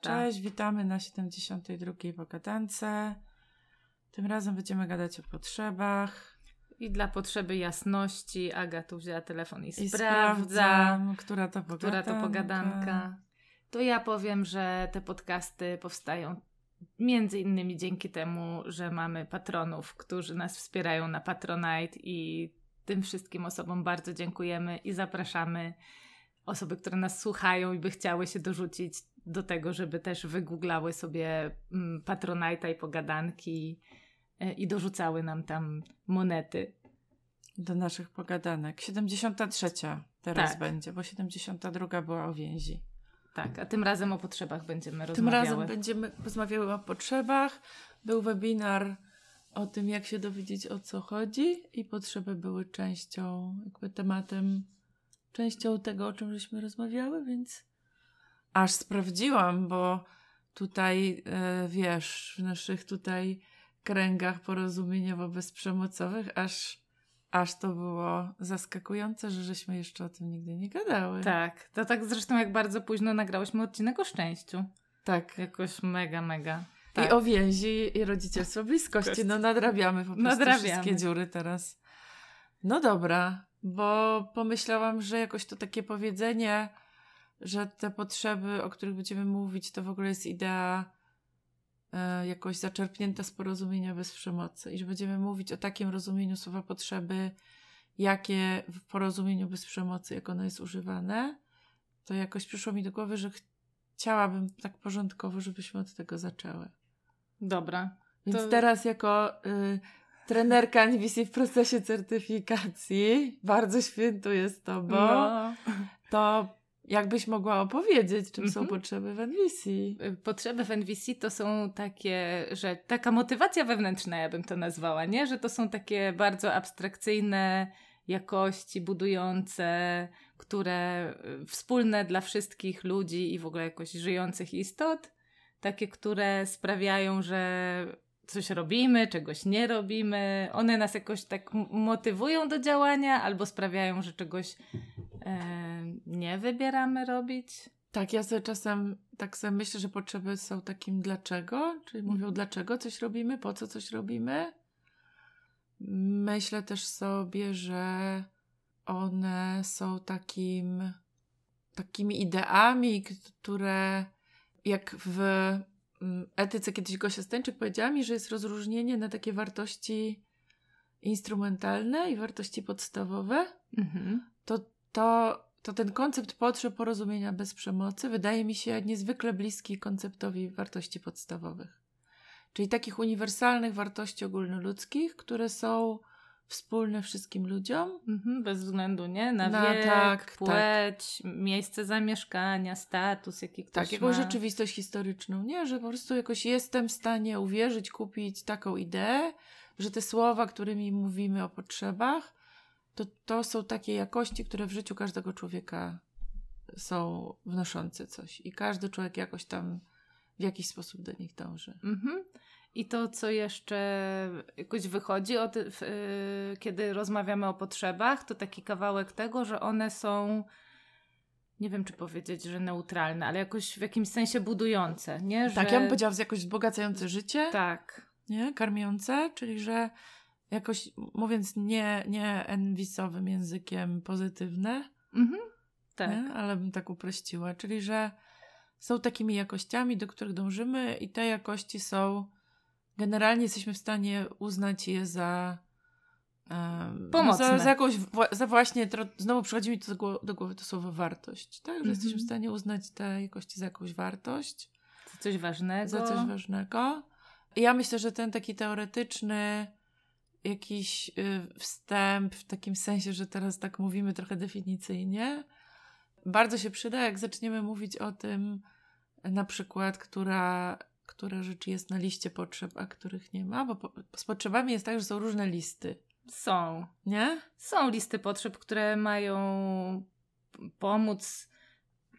Cześć, witamy na 72. pogadance. Tym razem będziemy gadać o potrzebach. I dla potrzeby jasności Aga tu wzięła telefon i, I sprawdza, która to która to pogadanka. To ja powiem, że te podcasty powstają między innymi dzięki temu, że mamy patronów, którzy nas wspierają na Patronite i tym wszystkim osobom bardzo dziękujemy i zapraszamy osoby, które nas słuchają i by chciały się dorzucić do tego, żeby też wygooglały sobie mm, Patronite'a i pogadanki e, i dorzucały nam tam monety. Do naszych pogadanek. 73. teraz Tak. będzie, bo 72 była o więzi. Tak, a tym razem o potrzebach będziemy Tym rozmawiały. razem będziemy rozmawiały o potrzebach. Był webinar o tym, jak się dowiedzieć o co chodzi i potrzeby były częścią, jakby tematem, częścią tego, o czym żeśmy rozmawiały, więc aż sprawdziłam, bo tutaj, e, wiesz, w naszych tutaj kręgach porozumieniowo-bezprzemocowych aż, aż to było zaskakujące, że żeśmy jeszcze o tym nigdy nie gadały. Tak, to tak zresztą jak bardzo późno nagrałyśmy odcinek o szczęściu. Tak. Jakoś mega, mega. I Tak. o więzi i rodzicielstwo bliskości. No nadrabiamy po prostu Nadrabiamy. wszystkie dziury teraz. No dobra, bo pomyślałam, że jakoś to takie powiedzenie, że te potrzeby, o których będziemy mówić, to w ogóle jest idea e, jakoś zaczerpnięta z porozumienia bez przemocy i że będziemy mówić o takim rozumieniu słowa potrzeby, jakie w porozumieniu bez przemocy, jak ono jest używane, to jakoś przyszło mi do głowy, że chciałabym tak porządkowo, żebyśmy od tego zaczęły. Dobra. Więc To- teraz jako y, trenerka NVC w procesie certyfikacji, bardzo świętuję z Tobą, No. to jakbyś mogła opowiedzieć, czym są Mhm. potrzeby w NVC? Y, Potrzeby w NVC to są takie, że taka motywacja wewnętrzna, ja bym to nazwała, nie? Że to są takie bardzo abstrakcyjne jakości budujące, które y, wspólne dla wszystkich ludzi i w ogóle jakoś żyjących istot. Takie, które sprawiają, że coś robimy, czegoś nie robimy. One nas jakoś tak motywują do działania albo sprawiają, że czegoś e, nie wybieramy robić. Tak, ja sobie czasem tak sobie myślę, że potrzeby są takim dlaczego, czyli mówią Mhm. dlaczego coś robimy, po co coś robimy. Myślę też sobie, że one są takim, takimi ideami, które jak w etyce kiedyś Gosia Stańczyk powiedziała mi, że jest rozróżnienie na takie wartości instrumentalne i wartości podstawowe Mhm. to, to, to ten koncept potrzeb porozumienia bez przemocy wydaje mi się niezwykle bliski konceptowi wartości podstawowych. Czyli takich uniwersalnych wartości ogólnoludzkich, które są wspólne wszystkim ludziom. Mhm, bez względu, nie? Na, wiek, tak, płeć, miejsce zamieszkania, status, jaki ktoś Tak, jakąś rzeczywistość historyczną, nie? Że po prostu jakoś jestem w stanie uwierzyć, kupić taką ideę, że te słowa, którymi mówimy o potrzebach, to, to są takie jakości, które w życiu każdego człowieka są wnoszące coś. I każdy człowiek jakoś tam w jakiś sposób do nich dąży. Mhm. I to, co jeszcze jakoś wychodzi, od, w, y, kiedy rozmawiamy o potrzebach, to taki kawałek tego, że one są, nie wiem czy powiedzieć, że neutralne, ale jakoś w jakimś sensie budujące, nie? Że... Tak, ja bym powiedziała, że jakoś wzbogacające życie, Tak. nie? karmiące, czyli że jakoś, mówiąc nie, nie enwisowym językiem, pozytywne, Mhm. Tak. nie? ale bym tak uprościła. Czyli, że są takimi jakościami, do których dążymy, i te jakości są generalnie jesteśmy w stanie uznać je za. Pomocne. Za, za jakąś, za właśnie, znowu przychodzi mi to do głowy, do głowy to słowo wartość, tak? Że Mhm. jesteśmy w stanie uznać te jakości za jakąś wartość, Za coś ważnego. za coś ważnego. Ja myślę, że ten taki teoretyczny jakiś y, wstęp, w takim sensie, że teraz tak mówimy trochę definicyjnie, bardzo się przyda, jak zaczniemy mówić o tym, na przykład, która, która rzecz jest na liście potrzeb, a których nie ma, bo po, z potrzebami jest tak, że są różne listy, Są. nie? Są listy potrzeb, które mają pomóc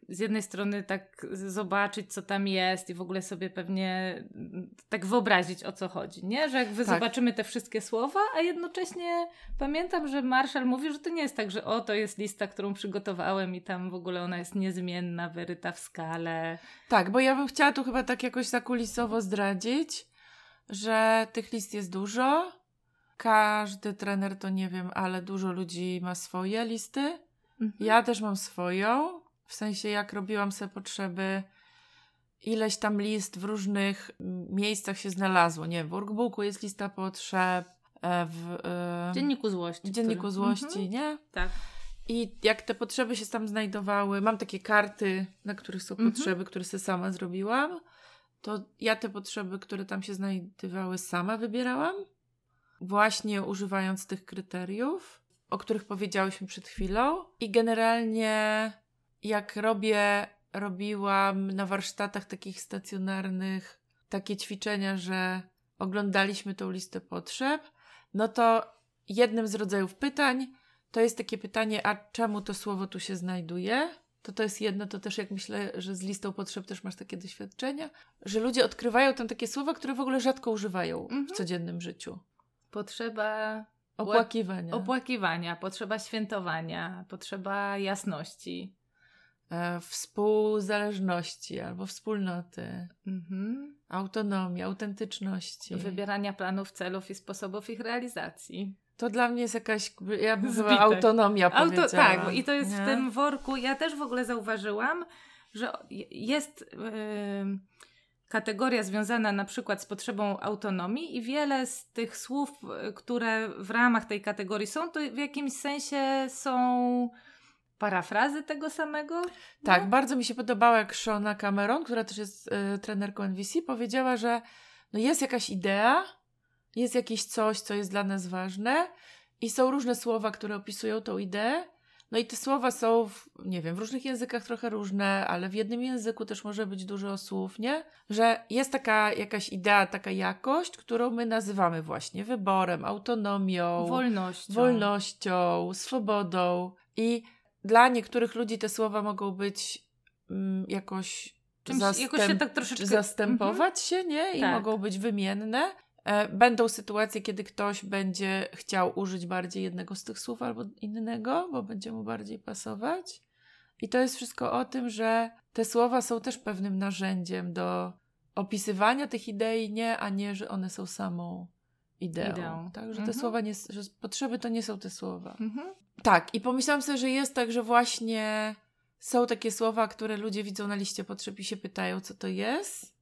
z jednej strony tak zobaczyć, co tam jest i w ogóle sobie pewnie mm, tak wyobrazić, o co chodzi, nie? Że jak wy Tak. zobaczymy te wszystkie słowa, a jednocześnie pamiętam, że Marshall mówi, że to nie jest tak, że o, to jest lista, którą przygotowałem i tam w ogóle ona jest niezmienna, wyryta w skale. Tak, bo ja bym chciała tu chyba tak jakoś zakulisowo zdradzić, że tych list jest dużo. Każdy trener to nie wiem, ale dużo ludzi ma swoje listy. Mhm. Ja też mam swoją. W sensie, jak robiłam sobie potrzeby, ileś tam list w różnych miejscach się znalazło. Nie w workbooku jest lista potrzeb, e, w, e, W dzienniku złości. w dzienniku który- złości, Mhm. nie? Tak. I jak te potrzeby się tam znajdowały, mam takie karty, na których są Mhm. potrzeby, które sobie sama zrobiłam, to ja te potrzeby, które tam się znajdowały, sama wybierałam, właśnie używając tych kryteriów, o których powiedziałyśmy przed chwilą. I generalnie, jak robię, robiłam na warsztatach takich stacjonarnych takie ćwiczenia, że oglądaliśmy tą listę potrzeb, no to jednym z rodzajów pytań to jest takie pytanie, a czemu to słowo tu się znajduje? To to jest jedno, to też jak myślę, że z listą potrzeb też masz takie doświadczenia, że ludzie odkrywają tam takie słowa, które w ogóle rzadko używają w Mhm. codziennym życiu. Potrzeba Opłakiwania, opłakiwania, potrzeba świętowania, potrzeba jasności. E, współzależności albo wspólnoty, Mhm. autonomii, autentyczności. Wybierania planów, celów i sposobów ich realizacji. To dla mnie jest jakaś, ja bym Zbite. chyba autonomia Auto, powiedziała. tak, i to jest nie? w tym worku. Ja też w ogóle zauważyłam, że jest ym, kategoria związana na przykład z potrzebą autonomii i wiele z tych słów, y, które w ramach tej kategorii są, to w jakimś sensie są parafrazy tego samego. Tak, No. bardzo mi się podobała, jak Shona Cameron, która też jest y, trenerką NVC, powiedziała, że no jest jakaś idea, jest jakieś coś, co jest dla nas ważne i są różne słowa, które opisują tą ideę. No i te słowa są, w, nie wiem, w różnych językach trochę różne, ale w jednym języku też może być dużo słów, nie? Że jest taka jakaś idea, taka jakość, którą my nazywamy właśnie wyborem, autonomią, Wolnością. wolnością, swobodą. I dla niektórych ludzi te słowa mogą być mm, jakoś, Czymś, zastęp- jakoś się tak troszeczkę... zastępować się, nie? I Tak. mogą być wymienne. E, Będą sytuacje, kiedy ktoś będzie chciał użyć bardziej jednego z tych słów albo innego, bo będzie mu bardziej pasować. I to jest wszystko o tym, że te słowa są też pewnym narzędziem do opisywania tych idei, nie, a nie, że one są samą ideą. Ideą. Tak, że te Mhm. słowa nie, że potrzeby to nie są te słowa. Mhm. Tak, i pomyślałam sobie, że jest tak, że właśnie są takie słowa, które ludzie widzą na liście potrzeb i się pytają, co to jest.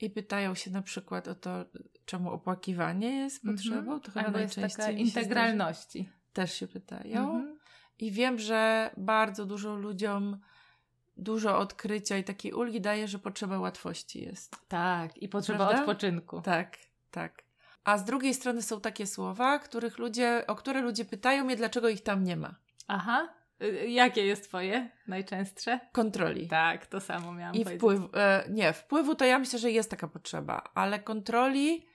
I pytają się na przykład o to, czemu opłakiwanie jest potrzebą. Mhm. To chyba Albo jest najczęściej taka się zdarza. integralności. Też się pytają. Mhm. I wiem, że bardzo dużo ludziom dużo odkrycia i takiej ulgi daje, że potrzeba łatwości jest. Tak, i potrzeba Prawda? odpoczynku. Tak, tak. A z drugiej strony są takie słowa, których ludzie, o które ludzie pytają mnie, dlaczego ich tam nie ma. Aha. Y, Jakie jest twoje najczęstsze? Kontroli. Tak, to samo miałam I powiedzieć. wpływ, e, nie, wpływu to ja myślę, że jest taka potrzeba, ale kontroli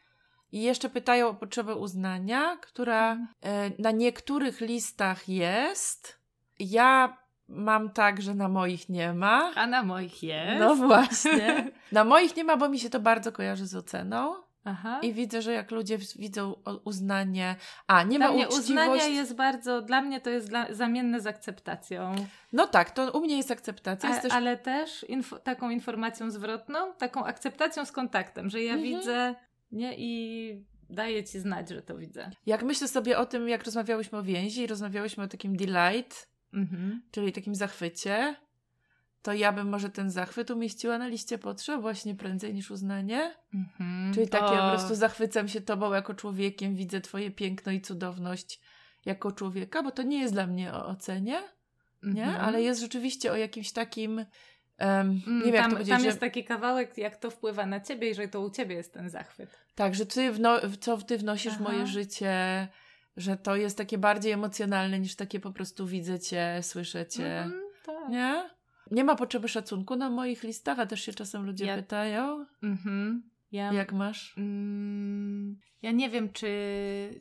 i jeszcze pytają o potrzebę uznania, która Mhm. e, na niektórych listach jest. Ja mam tak, że na moich nie ma. A na moich jest. No właśnie. Na moich nie ma, bo mi się to bardzo kojarzy z oceną. Aha. I widzę, że jak ludzie widzą uznanie, a nie dla ma mnie uczciwości. uznania jest bardzo, dla mnie to jest dla, zamienne z akceptacją. No tak, to u mnie jest akceptacja. Jest A, też Ale też info, taką informacją zwrotną, taką akceptacją z kontaktem, że ja Mhm. widzę nie i daję ci znać, że to widzę. Jak myślę sobie o tym, jak rozmawiałyśmy o więzi rozmawiałyśmy o takim delight, Mhm. czyli takim zachwycie, to ja bym może ten zachwyt umieściła na liście potrzeb właśnie prędzej niż uznanie. Mhm. Czyli takie O, po prostu zachwycam się tobą jako człowiekiem, widzę twoje piękno i cudowność jako człowieka, bo to nie jest dla mnie o ocenie, nie? mhm. Ale jest rzeczywiście o jakimś takim em, nie Mm, wiem jak tam, tam że, jest taki kawałek, jak to wpływa na ciebie i że to u ciebie jest ten zachwyt. tak, że ty wno, co ty wnosisz w Aha. moje życie, że to jest takie bardziej emocjonalne niż takie po prostu widzę cię, słyszę cię. Mhm, tak. Nie? Nie ma potrzeby szacunku na moich listach, a też się czasem ludzie Ja- pytają. Mhm. Ja, Jak masz? Mm, ja nie wiem, czy.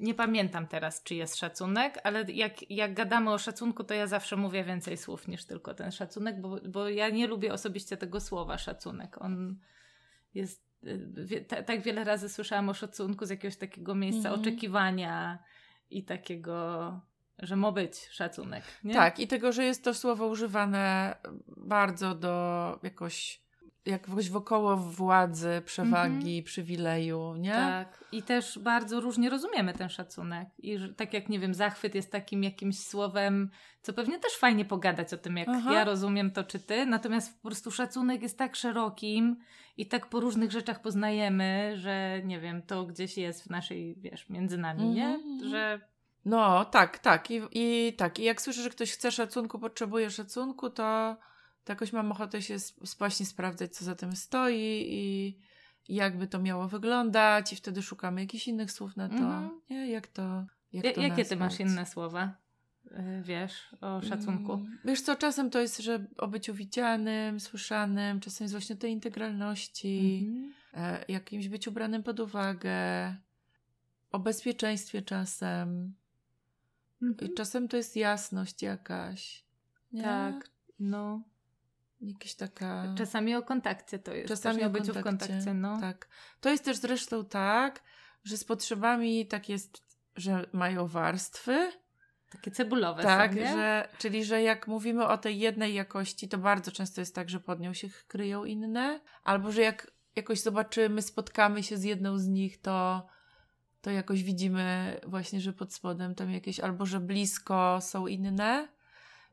Nie pamiętam teraz, czy jest szacunek, ale jak, jak gadamy o szacunku, to ja zawsze mówię więcej słów niż tylko ten szacunek, bo, bo ja nie lubię osobiście tego słowa szacunek. On jest. y, wie- ta- Tak wiele razy słyszałam o szacunku z jakiegoś takiego miejsca Mhm. oczekiwania i takiego, że ma być szacunek. Nie? Tak, i tego, że jest to słowo używane bardzo do jakoś jakoś wokoło władzy, przewagi, przywileju, nie? Tak. I też bardzo różnie rozumiemy ten szacunek. I że, tak jak, nie wiem, zachwyt jest takim jakimś słowem, co pewnie też fajnie pogadać o tym, jak Aha. ja rozumiem to, czy ty. Natomiast po prostu szacunek jest tak szerokim i tak po różnych rzeczach poznajemy, że nie wiem, to gdzieś jest w naszej, wiesz, między nami, nie? Mhm, mhm. Że No, tak, tak. I, I tak. I jak słyszę, że ktoś chce szacunku, potrzebuje szacunku, to, to jakoś mam ochotę się właśnie sprawdzać, co za tym stoi i, jakby to miało wyglądać i wtedy szukamy jakichś innych słów na to. Mhm. Nie? Jak to jak ja, to jakie ty masz inne słowa, y, wiesz, o szacunku? Mm, Wiesz co, czasem to jest, że o byciu widzianym, słyszanym, czasem jest właśnie tej integralności, Mhm. e, jakimś byciu branym pod uwagę, o bezpieczeństwie czasem. Mhm. I czasem to jest jasność jakaś. Nie? Tak, no. Jakaś taka... Czasami o kontakcie to jest. Czasami Też o byciu w kontakcie, no. Tak. To jest też zresztą tak, że z potrzebami tak jest, że mają warstwy, Takie cebulowe tak, są, że, czyli że jak mówimy o tej jednej jakości, to bardzo często jest tak, że pod nią się kryją inne, albo że jak jakoś zobaczymy, spotkamy się z jedną z nich, to, to jakoś widzimy właśnie, że pod spodem tam jakieś, albo że blisko są inne.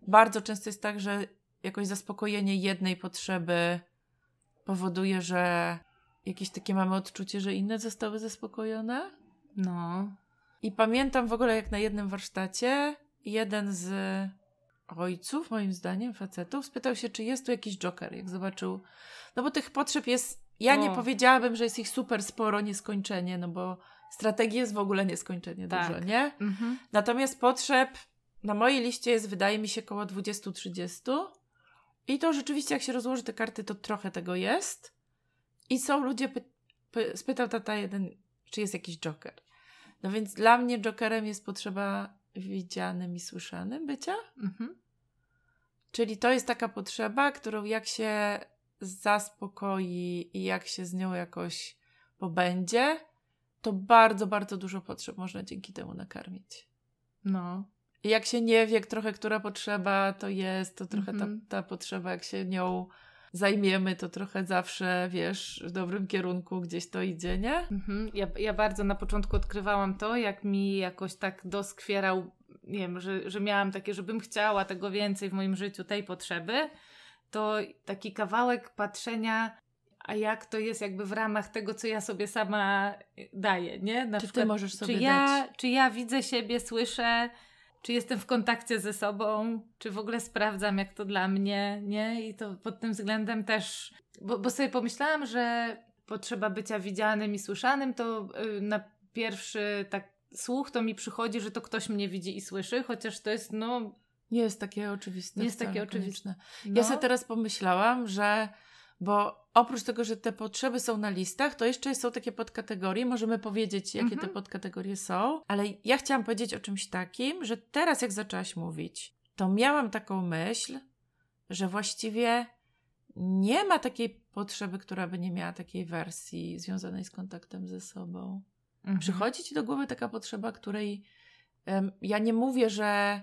Bardzo często jest tak, że jakoś zaspokojenie jednej potrzeby powoduje, że jakieś takie mamy odczucie, że inne zostały zaspokojone. No. I pamiętam w ogóle, jak na jednym warsztacie jeden z ojców, moim zdaniem, facetów, spytał się, czy jest tu jakiś joker, jak zobaczył. No bo tych potrzeb jest. Ja nie O. powiedziałabym, że jest ich super sporo, nieskończenie, no bo strategii jest w ogóle nieskończenie Tak. dużo, nie? Mhm. Natomiast potrzeb na mojej liście jest, wydaje mi się, około 20-30. I to rzeczywiście, jak się rozłoży te karty, to trochę tego jest. I są ludzie, py- py- spytał tata jeden, czy jest jakiś joker. No więc dla mnie jokerem jest potrzeba widzianym i słyszanym bycia. Mhm. Czyli to jest taka potrzeba, którą jak się zaspokoi i jak się z nią jakoś pobędzie, to bardzo, bardzo dużo potrzeb można dzięki temu nakarmić. No. I jak się nie wie trochę, która potrzeba to jest, to trochę Mhm. ta, ta potrzeba, jak się nią zajmiemy, to trochę zawsze, wiesz, w dobrym kierunku gdzieś to idzie, nie? Mhm. Ja, ja bardzo na początku odkrywałam to, jak mi jakoś tak doskwierał, nie wiem, że, że miałam takie, żebym chciała tego więcej w moim życiu, tej potrzeby, to taki kawałek patrzenia, a jak to jest jakby w ramach tego, co ja sobie sama daję, nie? Na Czy ty możesz sobie czy ja, dać? Czy ja widzę siebie, słyszę, czy jestem w kontakcie ze sobą, czy w ogóle sprawdzam, jak to dla mnie, nie? I to pod tym względem też, bo, bo sobie pomyślałam, że potrzeba bycia widzianym i słyszanym, to y, na pierwszy tak słuch to mi przychodzi, że to ktoś mnie widzi i słyszy, chociaż to jest, no... Nie jest takie oczywiste. Nie jest takie oczywiste. no Ja sobie teraz pomyślałam, że bo oprócz tego, że te potrzeby są na listach, to jeszcze są takie podkategorie. Możemy powiedzieć, jakie Mhm. te podkategorie są, ale ja chciałam powiedzieć o czymś takim, że teraz, jak zaczęłaś mówić, to miałam taką myśl, że właściwie nie ma takiej potrzeby, która by nie miała takiej wersji związanej z kontaktem ze sobą. Mhm. Przychodzi ci do głowy taka potrzeba, której em, ja nie mówię, że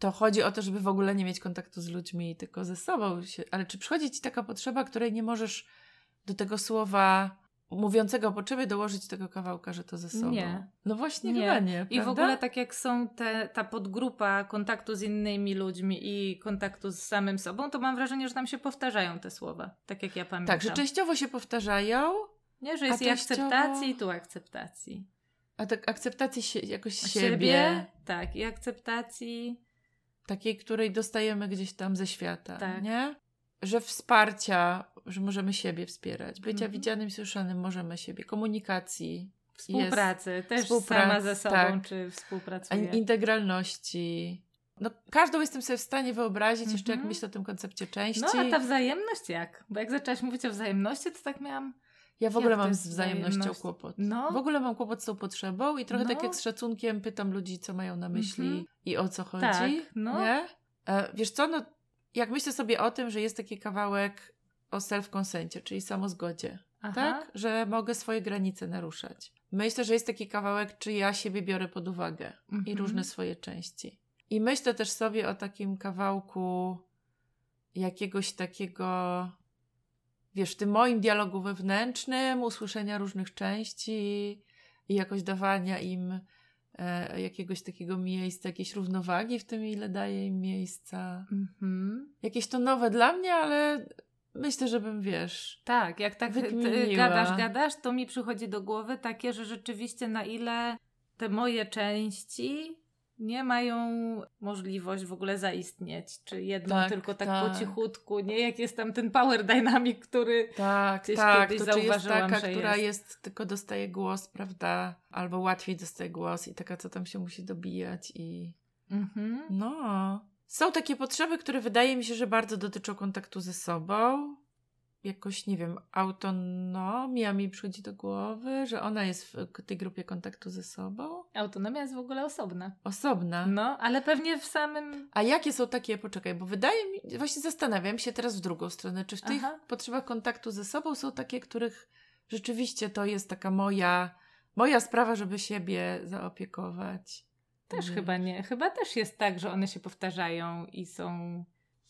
to chodzi o to, żeby w ogóle nie mieć kontaktu z ludźmi, tylko ze sobą. Się, ale czy przychodzi ci taka potrzeba, której nie możesz do tego słowa mówiącego o potrzebie dołożyć tego kawałka, że to ze sobą? Nie. No właśnie Nie. chyba nie, I w ogóle tak jak są te, ta podgrupa kontaktu z innymi ludźmi i kontaktu z samym sobą, to mam wrażenie, że tam się powtarzają te słowa, tak jak ja pamiętam. Tak, że częściowo się powtarzają, Nie, że jest i częściowo- akceptacji, i tu akceptacji. a tak akceptacji się, jakoś siebie, Siebie, tak, i akceptacji. Takiej, której dostajemy gdzieś tam ze świata, Tak. nie? Że wsparcia, że możemy siebie wspierać, bycia Mhm. widzianym i słyszanym możemy siebie, komunikacji, Współpracy, też Współpracy, sama ze sobą, tak. czy współpracuję. integralności. No, każdą jestem sobie w stanie wyobrazić, jeszcze jak Mhm. myślę o tym koncepcie części. No, a ta wzajemność jak? Bo jak zaczęłaś mówić o wzajemności, to tak miałam... Ja w ogóle mam z wzajemnością kłopot. No. W ogóle mam kłopot z tą potrzebą i trochę tak No. jak z szacunkiem pytam ludzi, co mają na myśli Mhm. i o co chodzi. Tak, no. Nie? E, wiesz co, no jak myślę sobie o tym, że jest taki kawałek o self-consencie, czyli samozgodzie, Aha. tak? Że mogę swoje granice naruszać. Myślę, że jest taki kawałek, czy ja siebie biorę pod uwagę i Mhm. różne swoje części. I myślę też sobie o takim kawałku jakiegoś takiego, wiesz, w tym moim dialogu wewnętrznym, usłyszenia różnych części i jakoś dawania im e, jakiegoś takiego miejsca, jakiejś równowagi w tym, ile daję im miejsca. Mhm. Jakieś to nowe dla mnie, ale myślę, żebym, wiesz, Tak, jak tak gadasz, gadasz, to mi przychodzi do głowy takie, że rzeczywiście na ile te moje części nie mają możliwość w ogóle zaistnieć, czy jedną Tak, tylko tak, tak. po cichutku, nie jak jest tam ten power dynamic, który Tak, Gdzieś tak. kiedyś To czy jest zauważyłam, taka, że która jest. jest. tylko dostaje głos, prawda? Albo łatwiej dostaje głos i taka, co tam się musi dobijać i... mhm. No. Są takie potrzeby, które wydaje mi się, że bardzo dotyczą kontaktu ze sobą. Jakoś, nie wiem, autonomia mi przychodzi do głowy, że ona jest w tej grupie kontaktu ze sobą. autonomia jest w ogóle osobna. Osobna. No, ale pewnie w samym A jakie są takie, poczekaj, bo wydaje mi, właśnie zastanawiam się teraz w drugą stronę, czy w tych Aha. potrzebach kontaktu ze sobą są takie, których rzeczywiście to jest taka moja, moja sprawa, żeby siebie zaopiekować. też Wiesz. chyba nie. Chyba też jest tak, że one się powtarzają i są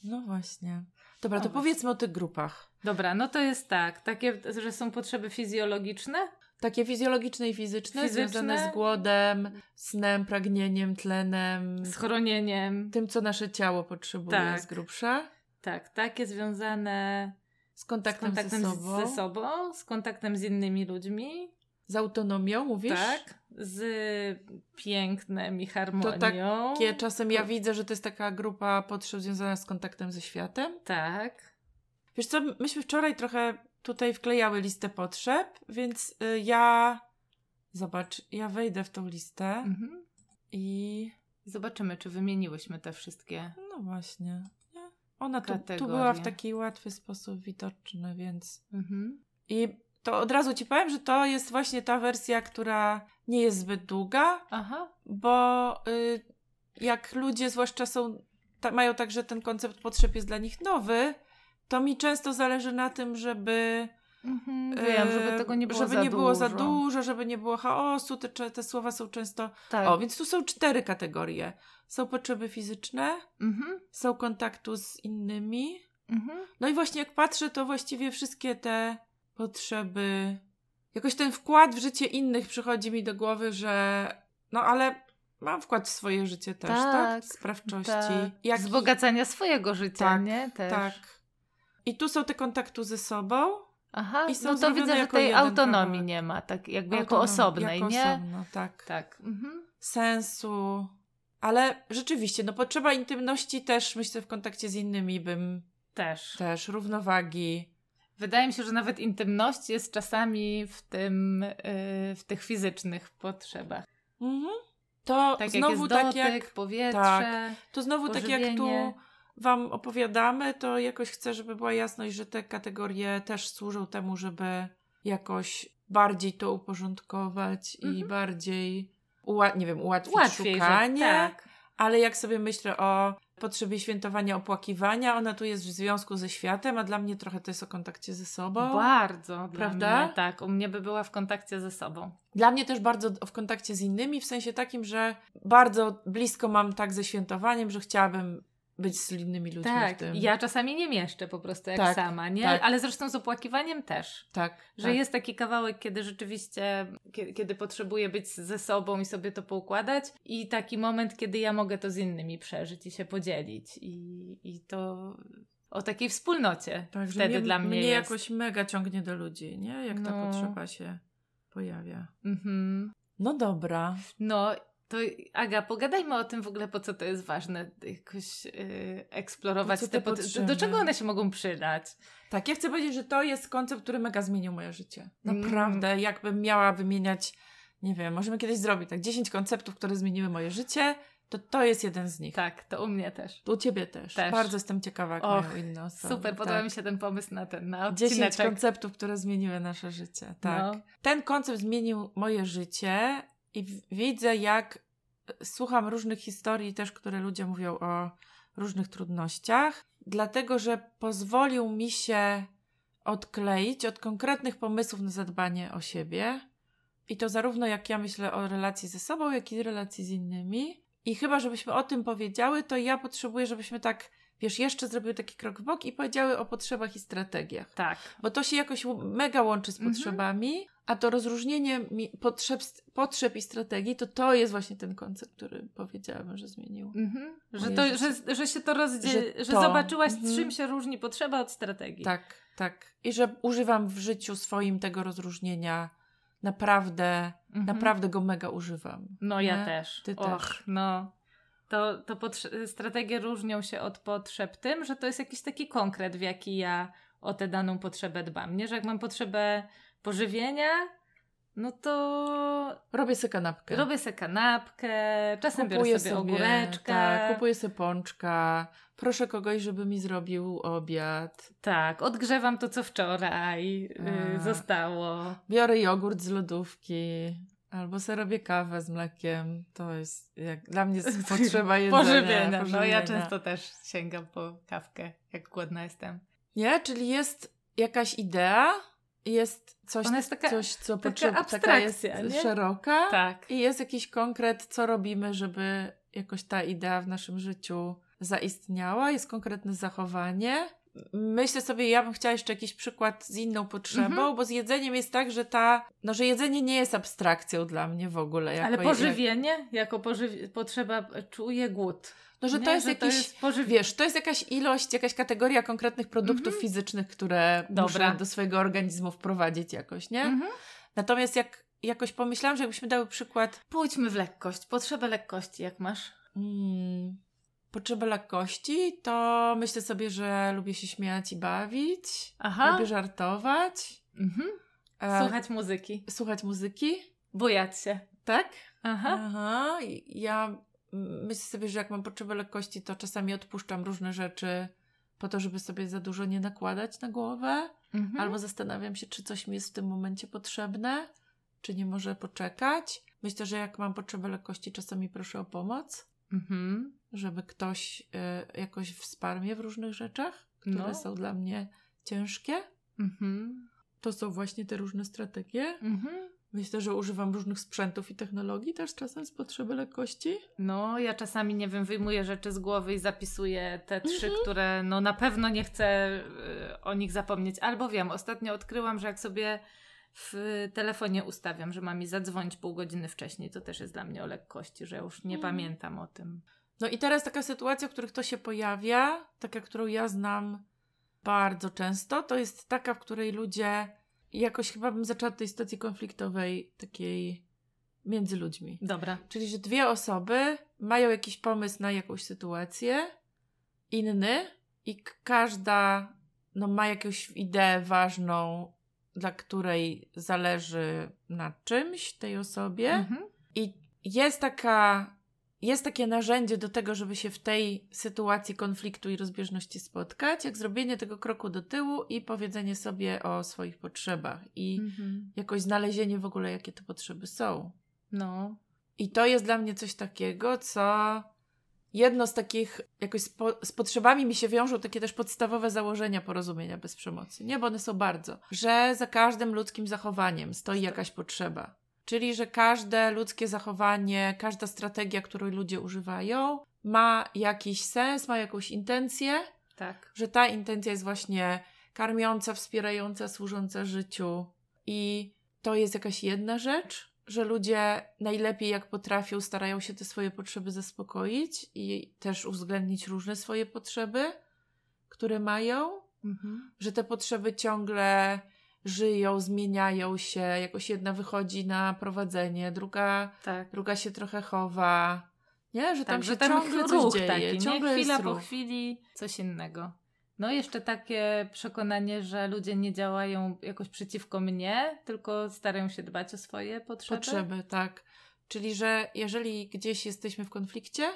No właśnie. Dobra, to No właśnie. powiedzmy o tych grupach. Dobra, no to jest tak. Takie, że są potrzeby fizjologiczne. Takie fizjologiczne i fizyczne, Fizyczne. związane z głodem, snem, pragnieniem, tlenem, Schronieniem. tym, co nasze ciało potrzebuje Tak. z grubsza, Tak, takie związane z z kontaktem, kontaktem ze sobą, ze sobą, z kontaktem z innymi ludźmi. z autonomią, mówisz? Tak. Z pięknem i harmonią. Takie czasem ja widzę, że to jest taka grupa potrzeb związana z kontaktem ze światem. Tak. Wiesz co, myśmy wczoraj trochę tutaj wklejały listę potrzeb, więc y, ja... Zobacz, ja wejdę w tą listę Mhm. i... Zobaczymy, czy wymieniłyśmy te wszystkie. No właśnie. Nie? Ona tu, tu była w taki łatwy sposób widoczny, więc... Mhm. I to od razu ci powiem, że to jest właśnie ta wersja, która nie jest zbyt długa, Aha. bo y, jak ludzie zwłaszcza są, ta, mają tak, że ten koncept potrzeb jest dla nich nowy, to mi często zależy na tym, żeby Mhm. Wiem, żeby e, tego nie było żeby za nie było za dużo. dużo, żeby nie było chaosu, te, te słowa są często... Tak. O, więc tu są cztery kategorie. Są potrzeby fizyczne, Mhm. są kontaktu z innymi, Mhm. no i właśnie jak patrzę, to właściwie wszystkie te potrzeby, jakoś ten wkład w życie innych przychodzi mi do głowy, że no ale mam wkład w swoje życie też, tak? Tak, Sprawczości. Tak. Jak Wzbogacania swojego życia, Tak, nie? Też. Tak. I tu są te kontaktu ze sobą. Aha, I są no to widzę, że jako tej autonomii kawałek. nie ma, tak jakby jako Autonomii, osobnej, jako nie? Osobno, tak. Tak. Mhm. Sensu. Ale rzeczywiście, no potrzeba intymności też, myślę, w kontakcie z innymi bym Też. też, równowagi. Wydaje mi się, że nawet intymność jest czasami w tym, yy, w tych fizycznych potrzebach. Mhm. To Tak jak znowu jest tak dotyk, jak powietrze. tak. To znowu tak jak tu pożywienie. Wam opowiadamy, to jakoś chcę, żeby była jasność, że te kategorie też służą temu, żeby jakoś bardziej to uporządkować i Mhm. bardziej, uła- nie wiem, ułatwić Łatwiej, szukanie. że tak. Ale jak sobie myślę o potrzebie świętowania opłakiwania, ona tu jest w związku ze światem, a dla mnie trochę to jest o kontakcie ze sobą. Bardzo, Prawda? Mnie, tak, u mnie by była w kontakcie ze sobą. Dla mnie też bardzo w kontakcie z innymi, w sensie takim, że bardzo blisko mam tak ze świętowaniem, że chciałabym być z innymi ludźmi w Tak, tym. ja czasami nie mieszczę po prostu jak Tak, sama, nie? tak. Ale zresztą z opłakiwaniem też. Tak, Że tak. jest taki kawałek, kiedy rzeczywiście, kiedy, kiedy potrzebuję być ze sobą i sobie to poukładać, i taki moment, kiedy ja mogę to z innymi przeżyć i się podzielić. I, i to o takiej wspólnocie Tak, że wtedy mnie, dla mnie, mnie jest. jakoś mega ciągnie do ludzi, nie? Jak ta No. potrzeba się pojawia. Mhm. No dobra. No, to Aga, pogadajmy o tym w ogóle, po co to jest ważne, jakoś yy, eksplorować Po te te potrzeby? Do czego one się mogą przydać? Tak, ja chcę powiedzieć, że to jest koncept, który mega zmienił moje życie. Mm. Naprawdę, jakbym miała wymieniać, nie wiem, możemy kiedyś zrobić tak, 10 konceptów, które zmieniły moje życie, To to jest jeden z nich. Tak, to u mnie też. U ciebie też. Też. Bardzo jestem ciekawa, jak Och, inne osoby. Super, podoba mi się ten pomysł na ten, na 10 odcineczek. konceptów, które zmieniły nasze życie. Tak. No. Ten koncept zmienił moje życie i widzę, jak słucham różnych historii też, które ludzie mówią o różnych trudnościach, dlatego że pozwolił mi się odkleić od konkretnych pomysłów na zadbanie o siebie. I to zarówno jak ja myślę o relacji ze sobą, jak i relacji z innymi. I chyba, żebyśmy o tym powiedziały, to ja potrzebuję, żebyśmy tak, wiesz, jeszcze zrobiły taki krok w bok i powiedziały o potrzebach i strategiach. Tak. Bo to się jakoś mega łączy z Mhm. A to rozróżnienie potrzeb, potrzeb i strategii, to to jest właśnie ten koncept, który powiedziałabym, że zmienił. Mhm. Że, to, że, że się to rozdzieli, że, Że to. zobaczyłaś, z Mhm. czym się różni potrzeba od strategii. Tak, tak. I że używam w życiu swoim tego rozróżnienia. Naprawdę, Mhm. naprawdę go mega używam. No ja Nie? też. Ty Och, też. no. To, to potrze- strategie różnią się od potrzeb tym, że to jest jakiś taki konkret, w jaki ja o tę daną potrzebę dbam. Nie, że jak mam potrzebę pożywienia, no to Robię sobie kanapkę. robię sobie kanapkę, czasem Kupuję biorę sobie, ogóreczkę. Tak, kupuję sobie pączka. Proszę kogoś, żeby mi zrobił obiad. Tak, odgrzewam to, co wczoraj y, A. zostało. Biorę jogurt z lodówki. Albo sobie robię kawę z mlekiem. To jest jak dla mnie jest potrzeba jedzenia. Pożywienia. No ja pożywienia. często też sięgam po kawkę, jak głodna jestem. Nie? Czyli jest jakaś idea, jest coś, jest taka- coś co potrzeba, taka jest nie? szeroka Tak. i jest jakiś konkret, co robimy, żeby jakoś ta idea w naszym życiu zaistniała, jest konkretne zachowanie. Myślę sobie, ja bym chciała jeszcze jakiś przykład z inną potrzebą, Mhm. bo z jedzeniem jest tak, że ta, no, że jedzenie nie jest abstrakcją dla mnie w ogóle. Jako, Ale jak- pożywienie, jako pożywi- potrzeba, czuję głód. No, że Nie? to jest że jakiś, pożywi- wiesz, to jest jakaś ilość, jakaś kategoria konkretnych produktów Mhm. fizycznych, które Dobra. muszę do swojego organizmu wprowadzić jakoś, nie? Mhm. Natomiast jak jakoś pomyślałam, że jakbyśmy dały przykład Pójdźmy w lekkość, potrzebę lekkości, jak masz. mm, potrzeby lekkości, to myślę sobie, że lubię się śmiać i bawić, Aha. lubię żartować, Mhm. e, Słuchać muzyki, słuchać muzyki, bujać się. tak? Aha. Aha. Ja myślę sobie, że jak mam potrzebę lekkości, to czasami odpuszczam różne rzeczy po to, żeby sobie za dużo nie nakładać na głowę. Mhm. Albo zastanawiam się, czy coś mi jest w tym momencie potrzebne, czy nie może poczekać. Myślę, że jak mam potrzebę lekkości, czasami proszę o pomoc, Mhm. żeby ktoś y, jakoś wsparł mnie w różnych rzeczach, które No. są dla mnie ciężkie. Mhm. To są właśnie te różne strategie. Mhm. Myślę, że używam różnych sprzętów i technologii też czasem z potrzeby lekkości. No, ja czasami, nie wiem, wyjmuję rzeczy z głowy i zapisuję te trzy, Mhm. które no na pewno nie chcę y, o nich zapomnieć. Albo wiem, ostatnio odkryłam, że jak sobie w telefonie ustawiam, że ma mi zadzwonić pół godziny wcześniej, to też jest dla mnie o lekkości, że już nie Mhm. pamiętam o tym. No i teraz taka sytuacja, w których to się pojawia, taka, którą ja znam bardzo często, to jest taka, w której ludzie, jakoś chyba bym zaczęła od tej sytuacji konfliktowej, takiej między ludźmi. Dobra. Czyli, że dwie osoby mają jakiś pomysł na jakąś sytuację, inny, i każda no, ma jakąś ideę ważną, dla której zależy na czymś tej osobie. Mhm. I jest taka, jest takie narzędzie do tego, żeby się w tej sytuacji konfliktu i rozbieżności spotkać, jak zrobienie tego kroku do tyłu i powiedzenie sobie o swoich potrzebach i Mhm. jakoś znalezienie w ogóle, jakie te potrzeby są. No. I to jest dla mnie coś takiego, co jedno z takich, jakoś z, po, z potrzebami mi się wiążą takie też podstawowe założenia porozumienia bez przemocy, nie? Bo one są bardzo, że za każdym ludzkim zachowaniem stoi jakaś potrzeba. Czyli, że każde ludzkie zachowanie, każda strategia, której ludzie używają, ma jakiś sens, ma jakąś intencję, Tak. że ta intencja jest właśnie karmiąca, wspierająca, służąca życiu. I to jest jakaś jedna rzecz, że ludzie najlepiej jak potrafią, starają się te swoje potrzeby zaspokoić i też uwzględnić różne swoje potrzeby, które mają, Mhm. że te potrzeby ciągle żyją, zmieniają się, jakoś jedna wychodzi na prowadzenie, druga, Tak. druga się trochę chowa. Nie, że tam Tak, się że ten ciągle ruch coś dzieje, taki, nie? ciągle Chwila jest po ruch. chwili coś innego. No jeszcze takie przekonanie, że ludzie nie działają jakoś przeciwko mnie, tylko starają się dbać o swoje potrzeby. Potrzeby, tak. Czyli, że jeżeli gdzieś jesteśmy w konflikcie,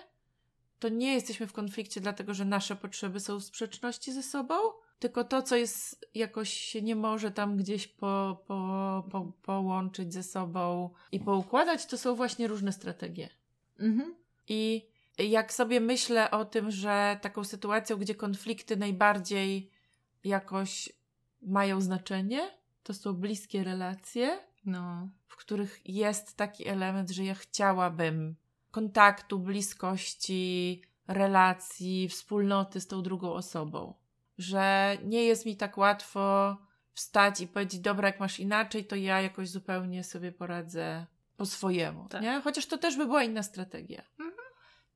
to nie jesteśmy w konflikcie dlatego, że nasze potrzeby są w sprzeczności ze sobą, tylko to, co jest jakoś się nie może tam gdzieś po, po, po, połączyć ze sobą i poukładać, to są właśnie różne strategie. Mhm. I jak sobie myślę o tym, że taką sytuacją, gdzie konflikty najbardziej jakoś mają znaczenie, to są bliskie relacje, No. w których jest taki element, że ja chciałabym kontaktu, bliskości, relacji, wspólnoty z tą drugą osobą. Że nie jest mi tak łatwo wstać i powiedzieć, dobra, jak masz inaczej, to ja jakoś zupełnie sobie poradzę po swojemu. Tak. Nie? Chociaż to też by była inna strategia. Mhm.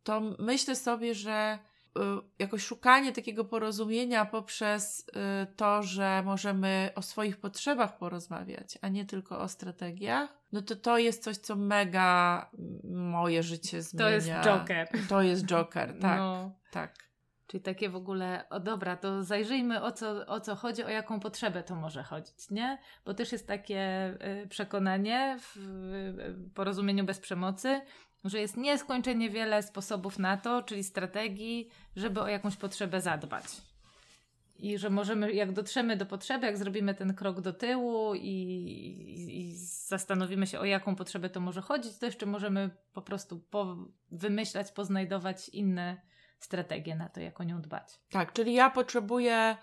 To myślę sobie, że y, jakoś szukanie takiego porozumienia poprzez y, to, że możemy o swoich potrzebach porozmawiać, a nie tylko o strategiach, no to to jest coś, co mega moje życie zmienia. To jest Joker. To jest Joker, tak, No. tak. Czyli takie w ogóle, o dobra, to zajrzyjmy o co, o co chodzi, o jaką potrzebę to może chodzić, nie? Bo też jest takie y, przekonanie w porozumieniu bez przemocy, że jest nieskończenie wiele sposobów na to, czyli strategii, żeby o jakąś potrzebę zadbać. I że możemy, jak dotrzemy do potrzeby, jak zrobimy ten krok do tyłu i, i, i zastanowimy się, o jaką potrzebę to może chodzić, to jeszcze możemy po prostu po, wymyślać, poznajdować inne strategie na to, jak o nią dbać. Tak, czyli ja potrzebuję,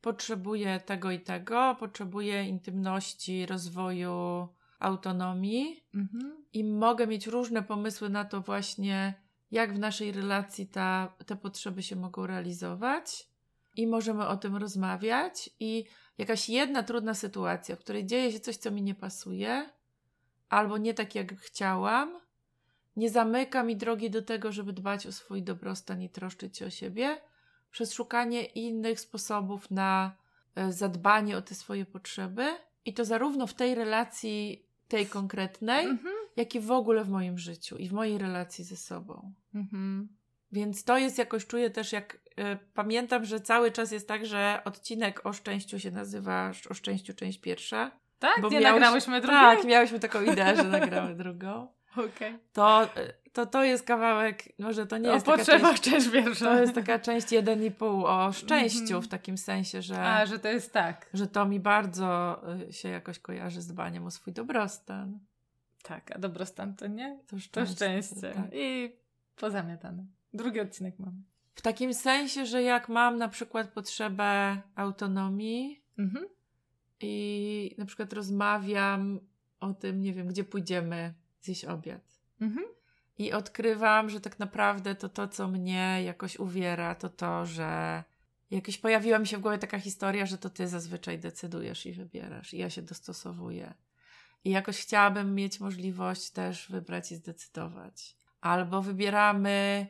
potrzebuję tego i tego, potrzebuję intymności, rozwoju, autonomii Mhm. i mogę mieć różne pomysły na to właśnie, jak w naszej relacji ta, te potrzeby się mogą realizować i możemy o tym rozmawiać i jakaś jedna trudna sytuacja, w której dzieje się coś, co mi nie pasuje albo nie tak, jak chciałam, nie zamyka mi drogi do tego, żeby dbać o swój dobrostan i troszczyć się o siebie, przez szukanie innych sposobów na e, zadbanie o te swoje potrzeby i to zarówno w tej relacji tej konkretnej, Mhm. jak i w ogóle w moim życiu i w mojej relacji ze sobą. Mhm. Więc to jest jakoś, czuję też, jak y, pamiętam, że cały czas jest tak, że odcinek o szczęściu się nazywa O szczęściu, część pierwsza. Tak? Bo nie miałeś- nagrałyśmy drugiej? Tak, miałyśmy taką ideę, że nagramy drugą. Okej. To, to to jest kawałek, może to nie O jest taka potrzebach część, część pierwsza. to jest taka część 1,5 o szczęściu Mhm. w takim sensie, że, A, że to jest tak. że to mi bardzo y, się jakoś kojarzy z dbaniem o swój dobrostan. Tak, a dobrostan to nie? To To szczęście. szczęście. tak. I pozamiatane. Drugi odcinek mamy. W takim sensie, że jak mam na przykład potrzebę autonomii Mhm. i na przykład rozmawiam o tym, nie wiem, gdzie pójdziemy zjeść obiad. Mhm. I odkrywam, że tak naprawdę to to, co mnie jakoś uwiera, to to, że jakoś pojawiła mi się w głowie taka historia, że to ty zazwyczaj decydujesz i wybierasz. I ja się dostosowuję. I jakoś chciałabym mieć możliwość też wybrać i zdecydować. Albo wybieramy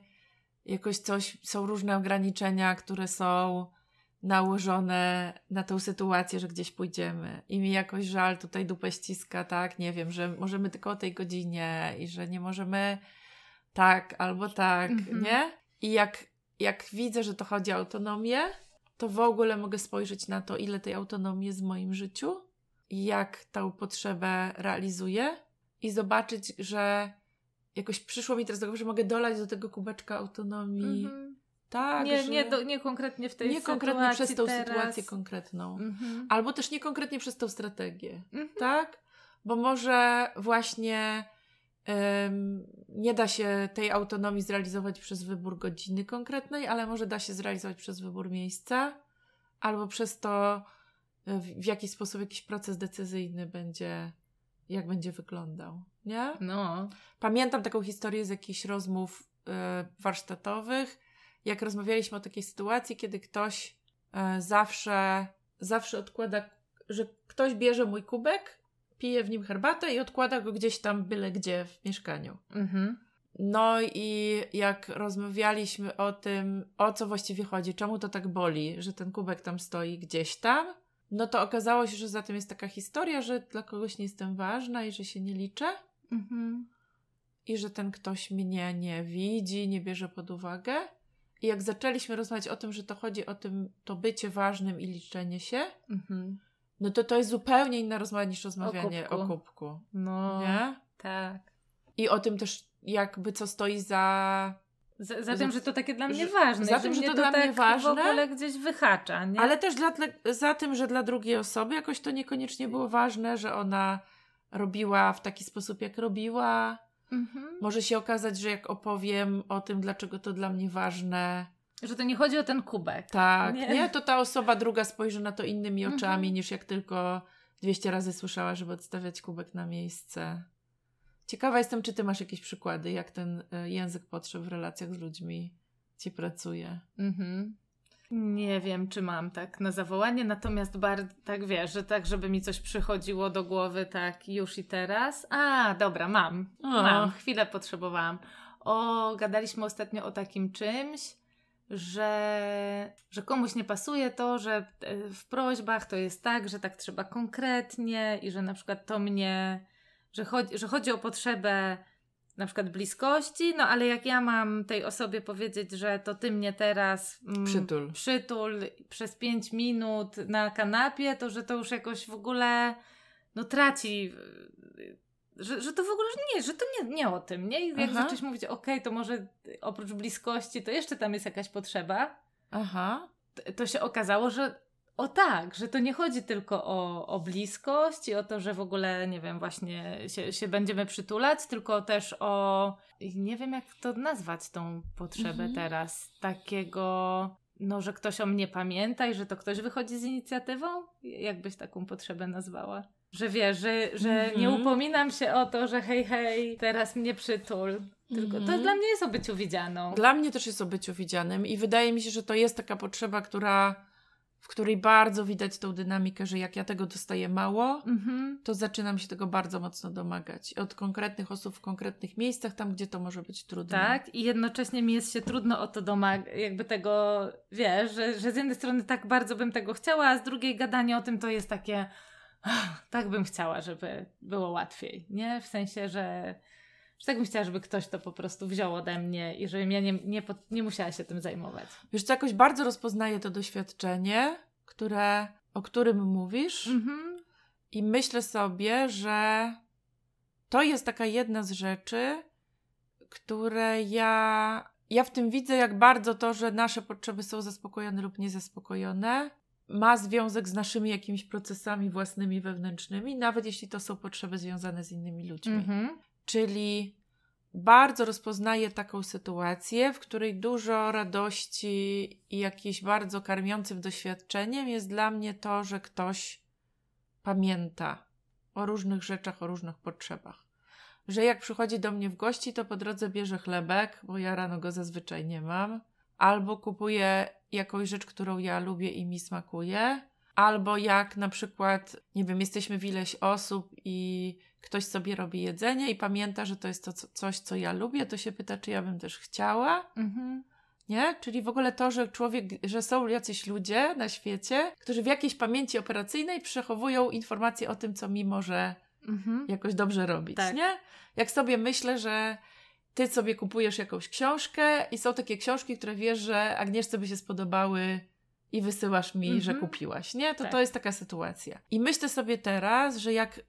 jakoś coś, są różne ograniczenia, które są nałożone na tą sytuację, że gdzieś pójdziemy. I mi jakoś żal tutaj dupę ściska, tak? Nie wiem, że możemy tylko o tej godzinie i że nie możemy tak albo tak, Mhm. nie? I jak, jak widzę, że to chodzi o autonomię, to w ogóle mogę spojrzeć na to, ile tej autonomii jest w moim życiu i jak tą potrzebę realizuję i zobaczyć, że jakoś przyszło mi teraz do głowy, że mogę dolać do tego kubeczka autonomii. Mhm. Tak, Nie, nie, do, nie konkretnie w tej nie sytuacji konkretnie przez tą teraz. sytuację konkretną. Mhm. Albo też nie konkretnie przez tą strategię, Mhm. tak? Bo może właśnie em, nie da się tej autonomii zrealizować przez wybór godziny konkretnej, ale może da się zrealizować przez wybór miejsca, albo przez to, e, w, w jaki sposób jakiś proces decyzyjny będzie, jak będzie wyglądał, nie? No. Pamiętam taką historię z jakichś rozmów e, warsztatowych, jak rozmawialiśmy o takiej sytuacji, kiedy ktoś e, zawsze, zawsze odkłada, że ktoś bierze mój kubek, pije w nim herbatę i odkłada go gdzieś tam byle gdzie w mieszkaniu. Mhm. No i jak rozmawialiśmy o tym, o co właściwie chodzi, czemu to tak boli, że ten kubek tam stoi gdzieś tam, no to okazało się, że za tym jest taka historia, że dla kogoś nie jestem ważna i że się nie liczę Mhm. i że ten ktoś mnie nie widzi, nie bierze pod uwagę. I jak zaczęliśmy rozmawiać o tym, że to chodzi o tym, to bycie ważnym i liczenie się, Mhm. no to to jest zupełnie inna rozmowa niż rozmawianie o kubku. kubku. No. Nie? Tak. I o tym też jakby co stoi za... Za, za tym, że to takie dla mnie ważne. Za tym, że, że to, to dla tak mnie ważne. w ogóle gdzieś wyhacza, nie? Ale też dla, za tym, że dla drugiej osoby jakoś to niekoniecznie było ważne, że ona robiła w taki sposób, jak robiła. Mhm. Może się okazać, że jak opowiem o tym, dlaczego to dla mnie ważne, Że to nie chodzi o ten kubek. tak, Nie. nie, to ta osoba druga spojrzy na to innymi Mhm. oczami, niż jak tylko 200 razy słyszała, żeby odstawiać kubek na miejsce. Ciekawa jestem, czy ty masz jakieś przykłady, jak ten e, język potrzeb w relacjach z ludźmi ci pracuje. Mhm. Nie wiem, czy mam tak na zawołanie, natomiast bardzo tak wiesz, że tak, żeby mi coś przychodziło do głowy tak już i teraz. A, dobra, mam. O. Mam, chwilę potrzebowałam. O, gadaliśmy ostatnio o takim czymś, że, że komuś nie pasuje to, że e, w prośbach to jest tak, że tak trzeba konkretnie i że na przykład to mnie, że chodzi, że chodzi o potrzebę na przykład bliskości, no ale jak ja mam tej osobie powiedzieć, że to ty mnie teraz mm, Przytul. przytul przez 5 minut na kanapie, to że to już jakoś w ogóle no traci y, że, że to w ogóle nie, że to nie, nie o tym, nie? I jak Aha. zacząć mówić, okej, to może oprócz bliskości, to jeszcze tam jest jakaś potrzeba, Aha. t- to się okazało, że o tak, że to nie chodzi tylko o, o bliskość i o to, że w ogóle, nie wiem, właśnie się, się będziemy przytulać, tylko też o, nie wiem jak to nazwać tą potrzebę Mhm. teraz, takiego, no, że ktoś o mnie pamięta i że to ktoś wychodzi z inicjatywą? Jak byś taką potrzebę nazwała? Że wiesz, że, że nie Mhm. upominam się o to, że hej, hej, teraz mnie przytul. Tylko to Mhm. dla mnie jest o byciu widzianą. Dla mnie też jest o byciu widzianym i wydaje mi się, że to jest taka potrzeba, która, w której bardzo widać tą dynamikę, że jak ja tego dostaję mało, Mhm. to zaczynam się tego bardzo mocno domagać. Od konkretnych osób w konkretnych miejscach, tam gdzie to może być trudne. Tak, i jednocześnie mi jest się trudno o to domagać, jakby tego, wiesz, że, że z jednej strony tak bardzo bym tego chciała, a z drugiej gadanie o tym to jest takie, "Ach, tak bym chciała, żeby było łatwiej, nie? W sensie, że, że tak bym chciała, żeby ktoś to po prostu wziął ode mnie i żebym ja nie, nie, nie musiała się tym zajmować. Wiesz co, jakoś bardzo rozpoznaję to doświadczenie, które, o którym mówisz Mhm. i myślę sobie, że to jest taka jedna z rzeczy, które ja, ja w tym widzę, jak bardzo to, że nasze potrzeby są zaspokojone lub niezaspokojone, ma związek z naszymi jakimiś procesami własnymi, wewnętrznymi, nawet jeśli to są potrzeby związane z innymi ludźmi. Mhm. Czyli bardzo rozpoznaję taką sytuację, w której dużo radości i jakieś bardzo karmiącym doświadczeniem jest dla mnie to, że ktoś pamięta o różnych rzeczach, o różnych potrzebach. Że jak przychodzi do mnie w gości, to po drodze bierze chlebek, bo ja rano go zazwyczaj nie mam, albo kupuje jakąś rzecz, którą ja lubię i mi smakuje, albo jak na przykład, nie wiem, jesteśmy w ileś osób i ktoś sobie robi jedzenie i pamięta, że to jest to co, coś, co ja lubię, to się pyta, czy ja bym też chciała. Mhm. Nie? Czyli w ogóle to, że człowiek, że są jacyś ludzie na świecie, którzy w jakiejś pamięci operacyjnej przechowują informacje o tym, co mi może Mhm. jakoś dobrze robić, Tak. nie? Jak sobie myślę, że ty sobie kupujesz jakąś książkę i są takie książki, które wiesz, że Agnieszce by się spodobały i wysyłasz mi, Mhm. że kupiłaś, nie? To Tak. to jest taka sytuacja. I myślę sobie teraz, że jak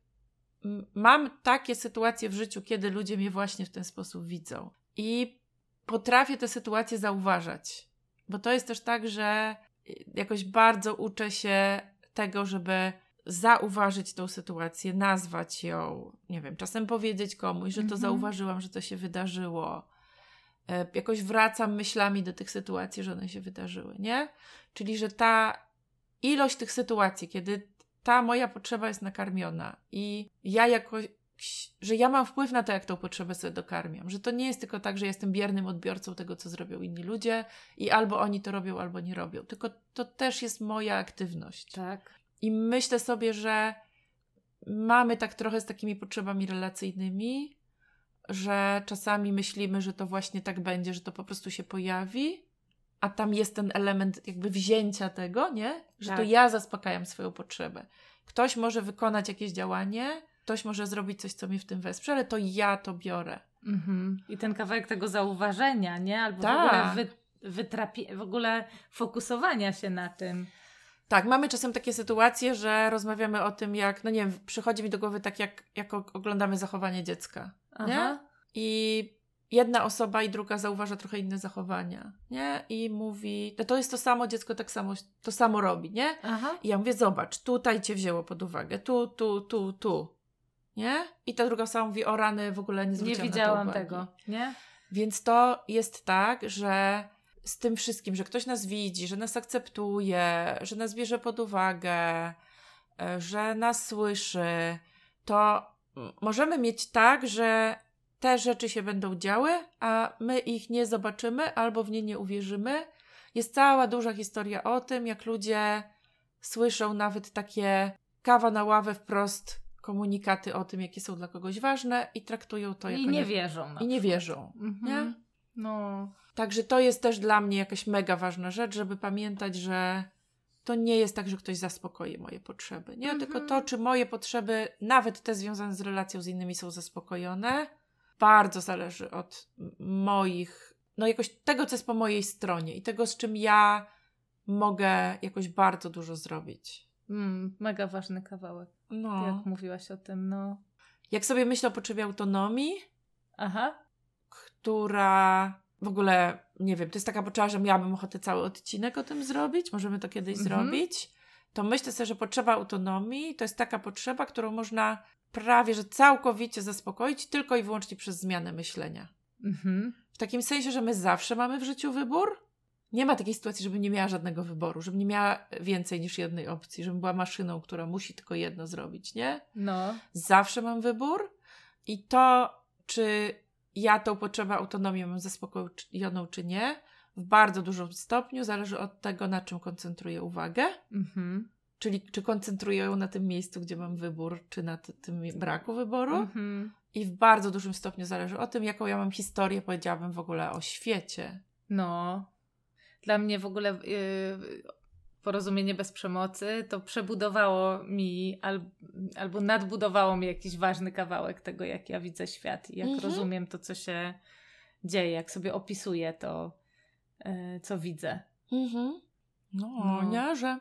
mam takie sytuacje w życiu, kiedy ludzie mnie właśnie w ten sposób widzą i potrafię te sytuacje zauważać, bo to jest też tak, że y, jakoś bardzo uczę się tego, żeby zauważyć tą sytuację, nazwać ją, nie wiem, czasem powiedzieć komuś, że to Mhm. zauważyłam, że to się wydarzyło. E, Jakoś wracam myślami do tych sytuacji, że one się wydarzyły, nie? Czyli, że ta ilość tych sytuacji, kiedy ta moja potrzeba jest nakarmiona i ja jakoś, że ja mam wpływ na to, jak tą potrzebę sobie dokarmiam, że to nie jest tylko tak, że jestem biernym odbiorcą tego, co zrobią inni ludzie i albo oni to robią, albo nie robią, tylko to też jest moja aktywność. Tak. I myślę sobie, że mamy tak trochę z takimi potrzebami relacyjnymi, że czasami myślimy, że to właśnie tak będzie, że to po prostu się pojawi, a tam jest ten element jakby wzięcia tego, nie? Że to Tak. ja zaspokajam swoją potrzebę. Ktoś może wykonać jakieś działanie, ktoś może zrobić coś, co mnie w tym wesprze, ale to ja to biorę. Mhm. I ten kawałek tego zauważenia, nie? Albo w Tak. ogóle wy, wytrapi- w ogóle fokusowania się na tym. Tak, mamy czasem takie sytuacje, że rozmawiamy o tym, jak, no nie wiem, przychodzi mi do głowy tak, jak, jak oglądamy zachowanie dziecka. Nie? Aha. i jedna osoba i druga zauważa trochę inne zachowania, nie? I mówi, no to jest to samo, dziecko tak samo, to samo robi, nie? Aha. I ja mówię, zobacz, tutaj cię wzięło pod uwagę, tu, tu, tu, tu, nie? I ta druga osoba mówi, o rany, w ogóle nie Nie zwróciłam to widziałam tego, nie? Więc to jest tak, że z tym wszystkim, że ktoś nas widzi, że nas akceptuje, że nas bierze pod uwagę, e, że nas słyszy, to możemy mieć tak, że te rzeczy się będą działy, a my ich nie zobaczymy albo w nie nie uwierzymy. Jest cała duża historia o tym, jak ludzie słyszą nawet takie kawa na ławę wprost komunikaty o tym, jakie są dla kogoś ważne i traktują to jako I nie wierzą. i nie wierzą. Mhm. nie? No. Także to jest też dla mnie jakaś mega ważna rzecz, żeby pamiętać, że to nie jest tak, że ktoś zaspokoi moje potrzeby. Nie, Mhm. tylko to, czy moje potrzeby, nawet te związane z relacją z innymi, są zaspokojone, bardzo zależy od moich, no jakoś tego, co jest po mojej stronie i tego, z czym ja mogę jakoś bardzo dużo zrobić. Mm, mega ważny kawałek, No. jak mówiłaś o tym, no. Jak sobie myślę o potrzebie autonomii, Aha. która w ogóle, nie wiem, to jest taka potrzeba, że miałabym ochotę cały odcinek o tym zrobić, możemy to kiedyś Mhm. zrobić, to myślę sobie, że potrzeba autonomii to jest taka potrzeba, którą można prawie, że całkowicie zaspokoić tylko i wyłącznie przez zmianę myślenia. Mhm. W takim sensie, że my zawsze mamy w życiu wybór. Nie ma takiej sytuacji, żebym nie miała żadnego wyboru, żebym nie miała więcej niż jednej opcji, żebym była maszyną, która musi tylko jedno zrobić, nie? No. zawsze mam wybór i to, czy ja tą potrzebę autonomii mam zaspokojoną, czy nie, w bardzo dużym stopniu zależy od tego, na czym koncentruję uwagę. Mhm. Czyli czy koncentruję ją na tym miejscu, gdzie mam wybór, czy na ty- tym braku wyboru. Mhm. I w bardzo dużym stopniu zależy o tym, jaką ja mam historię, powiedziałabym w ogóle o świecie. No. Dla mnie w ogóle yy, porozumienie bez przemocy to przebudowało mi al, albo nadbudowało mi jakiś ważny kawałek tego, jak ja widzę świat i jak Mhm. rozumiem to, co się dzieje, jak sobie opisuję to, yy, co widzę. Mhm. No, No. nie, że,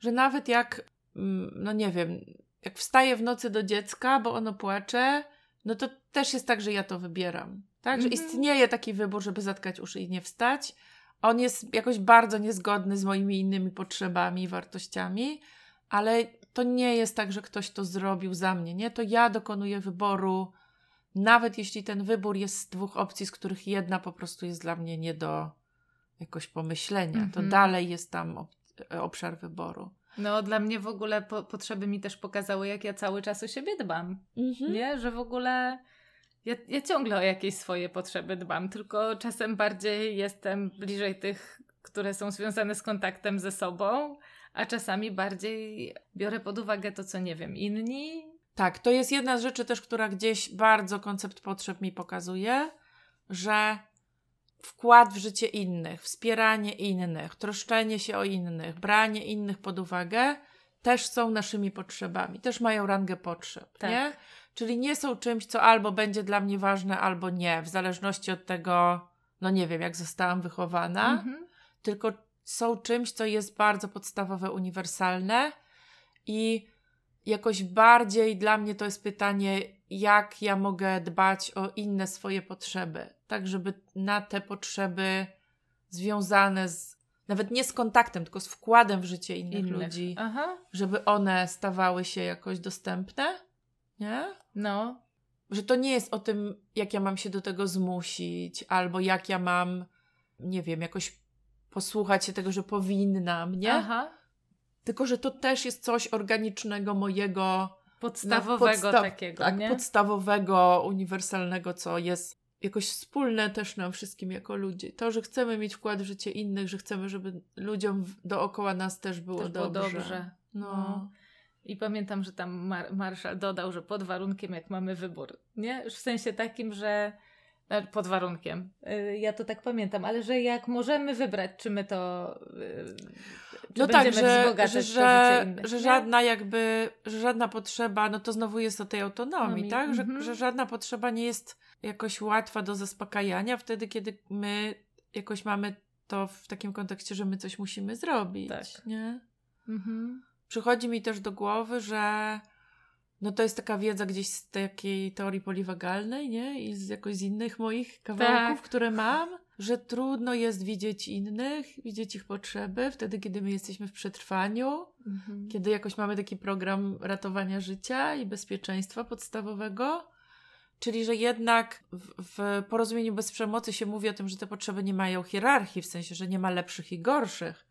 że nawet jak, mm, no nie wiem, jak wstaję w nocy do dziecka, bo ono płacze, no to też jest tak, że ja to wybieram. Tak, że Mhm. istnieje taki wybór, żeby zatkać uszy i nie wstać. On jest jakoś bardzo niezgodny z moimi innymi potrzebami i wartościami, ale to nie jest tak, że ktoś to zrobił za mnie, nie? To ja dokonuję wyboru, nawet jeśli ten wybór jest z dwóch opcji, z których jedna po prostu jest dla mnie nie do jakoś pomyślenia. To Mhm. dalej jest tam obszar wyboru. No, dla mnie w ogóle po, potrzeby mi też pokazały, jak ja cały czas o siebie dbam. Mhm. Nie, że w ogóle ja, ja ciągle o jakieś swoje potrzeby dbam, tylko czasem bardziej jestem bliżej tych, które są związane z kontaktem ze sobą, a czasami bardziej biorę pod uwagę to, co nie wiem, inni. Tak, to jest jedna z rzeczy też, która gdzieś bardzo koncept potrzeb mi pokazuje, że wkład w życie innych, wspieranie innych, troszczenie się o innych, branie innych pod uwagę też są naszymi potrzebami, też mają rangę potrzeb, Tak. nie? Czyli nie są czymś, co albo będzie dla mnie ważne, albo nie, w zależności od tego, no nie wiem, jak zostałam wychowana, Mhm. tylko są czymś, co jest bardzo podstawowe, uniwersalne i jakoś bardziej dla mnie to jest pytanie, jak ja mogę dbać o inne swoje potrzeby, tak żeby na te potrzeby związane z, nawet nie z kontaktem, tylko z wkładem w życie innych, Innych. ludzi, Aha, żeby one stawały się jakoś dostępne, nie? no. Że to nie jest o tym, jak ja mam się do tego zmusić, albo jak ja mam, nie wiem, jakoś posłuchać się tego, że powinnam, nie? Aha. Tylko, że to też jest coś organicznego, mojego. Podstawowego podstaw- takiego, tak, nie? podstawowego, uniwersalnego, co jest jakoś wspólne też nam wszystkim jako ludzie. To, że chcemy mieć wkład w życie innych, że chcemy, żeby ludziom dookoła nas też było Też było dobrze. dobrze. No. No. I pamiętam, że tam Mar- Marszał dodał, że pod warunkiem, jak mamy wybór. Nie? W sensie takim, że pod warunkiem. Y, Ja to tak pamiętam, ale że jak możemy wybrać, czy my to. y, Czy No tak, że, że, że, innych, że żadna jakby, że żadna potrzeba, no to znowu jest o tej autonomii, Autonomii, tak? Że, mhm. że żadna potrzeba nie jest jakoś łatwa do zaspokajania wtedy, kiedy my jakoś mamy to w takim kontekście, że my coś musimy zrobić, Tak. nie? Mhm. Przychodzi mi też do głowy, że no to jest taka wiedza gdzieś z takiej teorii poliwagalnej, nie? I z jakoś z innych moich kawałków, tak. które mam, że trudno jest widzieć innych, widzieć ich potrzeby wtedy, kiedy my jesteśmy w przetrwaniu, mhm. kiedy jakoś mamy taki program ratowania życia i bezpieczeństwa podstawowego. Czyli, że jednak w, w porozumieniu bez przemocy się mówi o tym, że te potrzeby nie mają hierarchii, w sensie, że nie ma lepszych i gorszych,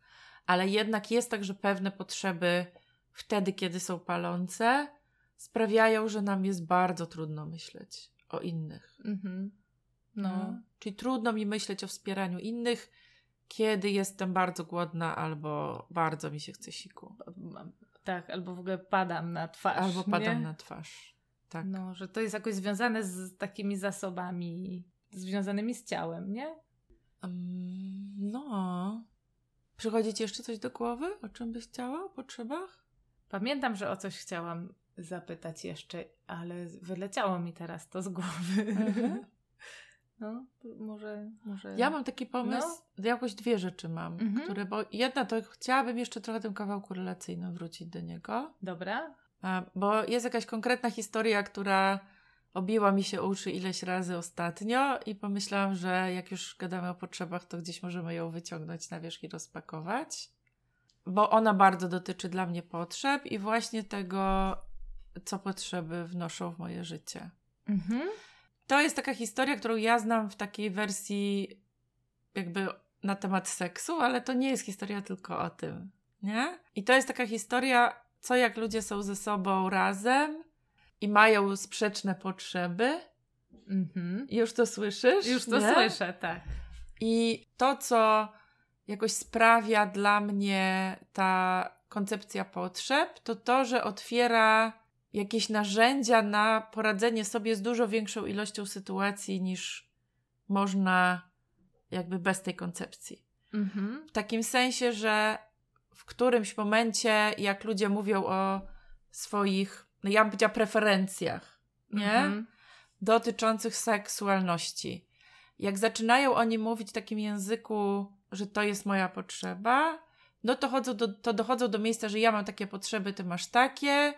ale jednak jest tak, że pewne potrzeby wtedy, kiedy są palące, sprawiają, że nam jest bardzo trudno myśleć o innych. Mhm. No. no. Czyli trudno mi myśleć o wspieraniu innych, kiedy jestem bardzo głodna albo bardzo mi się chce siku. Tak, albo w ogóle padam na twarz. Albo padam nie? na twarz. Tak. No, że to jest jakoś związane z takimi zasobami związanymi z ciałem, nie? Um, no. Przychodzi ci jeszcze coś do głowy? O czym byś chciała? O potrzebach? Pamiętam, że o coś chciałam zapytać jeszcze, ale wyleciało mi teraz to z głowy. Mhm. No, może, może. Ja mam taki pomysł, no. jakoś dwie rzeczy mam, mhm. które, bo jedna to chciałabym jeszcze trochę tym kawałku relacyjnym wrócić do niego. Dobra. Bo jest jakaś konkretna historia, która obiła mi się uszy ileś razy ostatnio i pomyślałam, że jak już gadamy o potrzebach, to gdzieś możemy ją wyciągnąć na wierzch i rozpakować. Bo ona bardzo dotyczy dla mnie potrzeb i właśnie tego, co potrzeby wnoszą w moje życie. Mhm. To jest taka historia, którą ja znam w takiej wersji jakby na temat seksu, ale to nie jest historia tylko o tym, nie? I to jest taka historia, co jak ludzie są ze sobą razem i mają sprzeczne potrzeby. Mhm. Już to słyszysz? Już to nie? słyszę, tak. I to, co jakoś sprawia dla mnie ta koncepcja potrzeb, to to, że otwiera jakieś narzędzia na poradzenie sobie z dużo większą ilością sytuacji niż można jakby bez tej koncepcji. Mhm. W takim sensie, że w którymś momencie, jak ludzie mówią o swoich, no ja bym powiedziała, preferencjach, nie? Mhm. Dotyczących seksualności. Jak zaczynają oni mówić w takim języku, że to jest moja potrzeba, no to, chodzą do, to dochodzą do miejsca, że ja mam takie potrzeby, ty masz takie,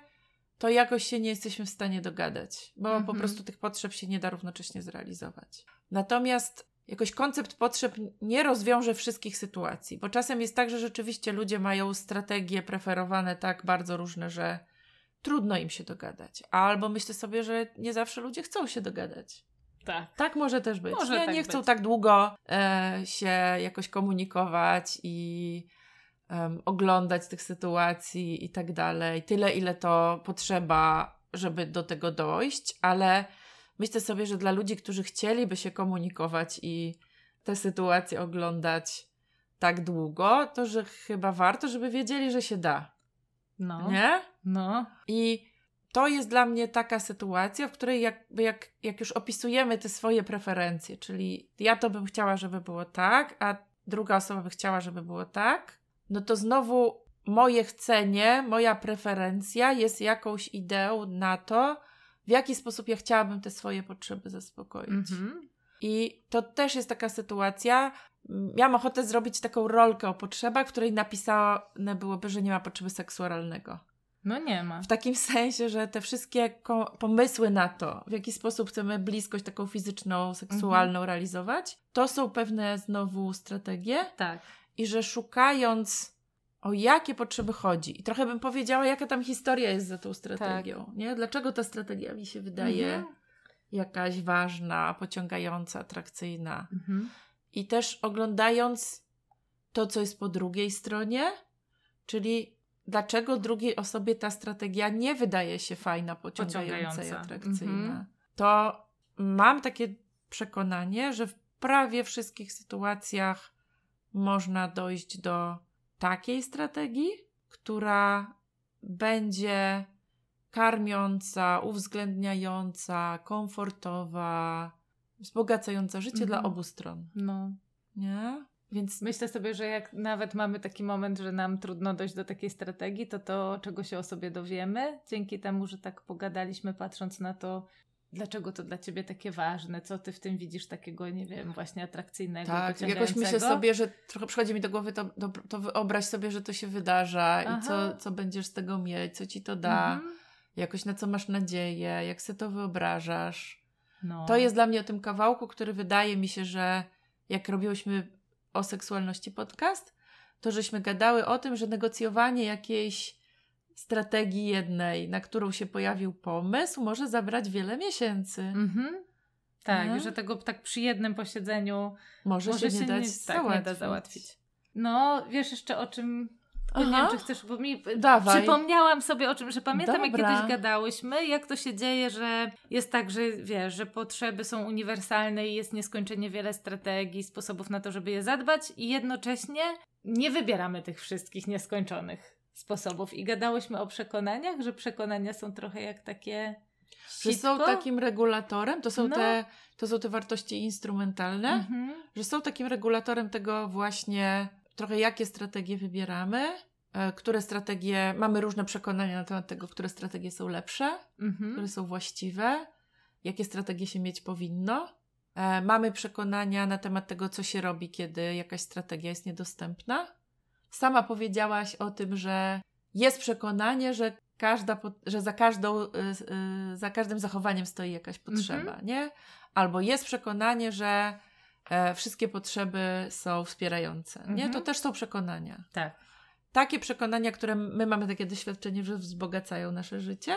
to jakoś się nie jesteśmy w stanie dogadać, bo mhm. po prostu tych potrzeb się nie da równocześnie zrealizować. Natomiast jakoś koncept potrzeb nie rozwiąże wszystkich sytuacji, bo czasem jest tak, że rzeczywiście ludzie mają strategie preferowane tak bardzo różne, że trudno im się dogadać. Albo myślę sobie, że nie zawsze ludzie chcą się dogadać. Tak. Tak może też być. Może nie, tak nie chcą być. tak długo e, się jakoś komunikować i um, oglądać tych sytuacji i tak dalej. Tyle, ile to potrzeba, żeby do tego dojść, ale myślę sobie, że dla ludzi, którzy chcieliby się komunikować i te sytuacje oglądać tak długo, to że chyba warto, żeby wiedzieli, że się da. No. Nie? No. I to jest dla mnie taka sytuacja, w której jakby jak, jak już opisujemy te swoje preferencje, czyli ja to bym chciała, żeby było tak, a druga osoba by chciała, żeby było tak, no to znowu moje chcenie, moja preferencja jest jakąś ideą na to, w jaki sposób ja chciałabym te swoje potrzeby zaspokoić. Mhm. I to też jest taka sytuacja. Miałam ochotę zrobić taką rolkę o potrzebach, w której napisane byłoby, że nie ma potrzeby seksualnego. No nie ma. W takim sensie, że te wszystkie pomysły na to, w jaki sposób chcemy bliskość taką fizyczną, seksualną mhm. realizować, to są pewne znowu strategie. Tak. I że szukając o jakie potrzeby chodzi. I trochę bym powiedziała, jaka tam historia jest za tą strategią. Tak. Nie? Dlaczego ta strategia mi się wydaje mhm. jakaś ważna, pociągająca, atrakcyjna. Mhm. I też oglądając to, co jest po drugiej stronie, czyli dlaczego drugiej osobie ta strategia nie wydaje się fajna, pociągająca, pociągająca. i atrakcyjna. Mhm. To mam takie przekonanie, że w prawie wszystkich sytuacjach można dojść do takiej strategii, która będzie karmiąca, uwzględniająca, komfortowa, wzbogacająca życie dla mhm. obu stron. No. Nie? Więc myślę sobie, że jak nawet mamy taki moment, że nam trudno dojść do takiej strategii, to to, czego się o sobie dowiemy, dzięki temu, że tak pogadaliśmy, patrząc na to, dlaczego to dla ciebie takie ważne, co ty w tym widzisz takiego, nie wiem, właśnie atrakcyjnego, Tak, jakoś myślę sobie, że trochę przychodzi mi do głowy, to, to, to wyobraź sobie, że to się wydarza Aha. i co, co będziesz z tego mieć, co ci to da. Mhm jakoś na co masz nadzieję, jak sobie to wyobrażasz. No. To jest dla mnie o tym kawałku, który wydaje mi się, że jak robiłyśmy o seksualności podcast, to żeśmy gadały o tym, że negocjowanie jakiejś strategii jednej, na którą się pojawił pomysł, może zabrać wiele miesięcy. Mhm. Tak, Nie? że tego tak przy jednym posiedzeniu Może, może się nie dać tak, nie da załatwić. załatwić. No, wiesz jeszcze o czym... Bo Nie Aha. wiem, czy chcesz, bo mi Dawaj. przypomniałam sobie o czym, że pamiętam jak Dobra. kiedyś gadałyśmy, jak to się dzieje, że jest tak, że wiesz, że potrzeby są uniwersalne i jest nieskończenie wiele strategii, sposobów na to, żeby je zadbać i jednocześnie nie wybieramy tych wszystkich nieskończonych sposobów i gadałyśmy o przekonaniach, że przekonania są trochę jak takie Że są takim regulatorem, to są, No. te, to są te wartości instrumentalne, Mhm. że są takim regulatorem tego właśnie trochę jakie strategie wybieramy, e, które strategie, mamy różne przekonania na temat tego, które strategie są lepsze, Mhm. które są właściwe, jakie strategie się mieć powinno. E, mamy przekonania na temat tego, co się robi, kiedy jakaś strategia jest niedostępna. Sama powiedziałaś o tym, że jest przekonanie, że, każda, że za, każdą, y, y, za każdym zachowaniem stoi jakaś potrzeba, nie? Albo jest przekonanie, że e, wszystkie potrzeby są wspierające, nie? Mhm. To też są przekonania. Tak. Takie przekonania, które my mamy takie doświadczenie, że wzbogacają nasze życie,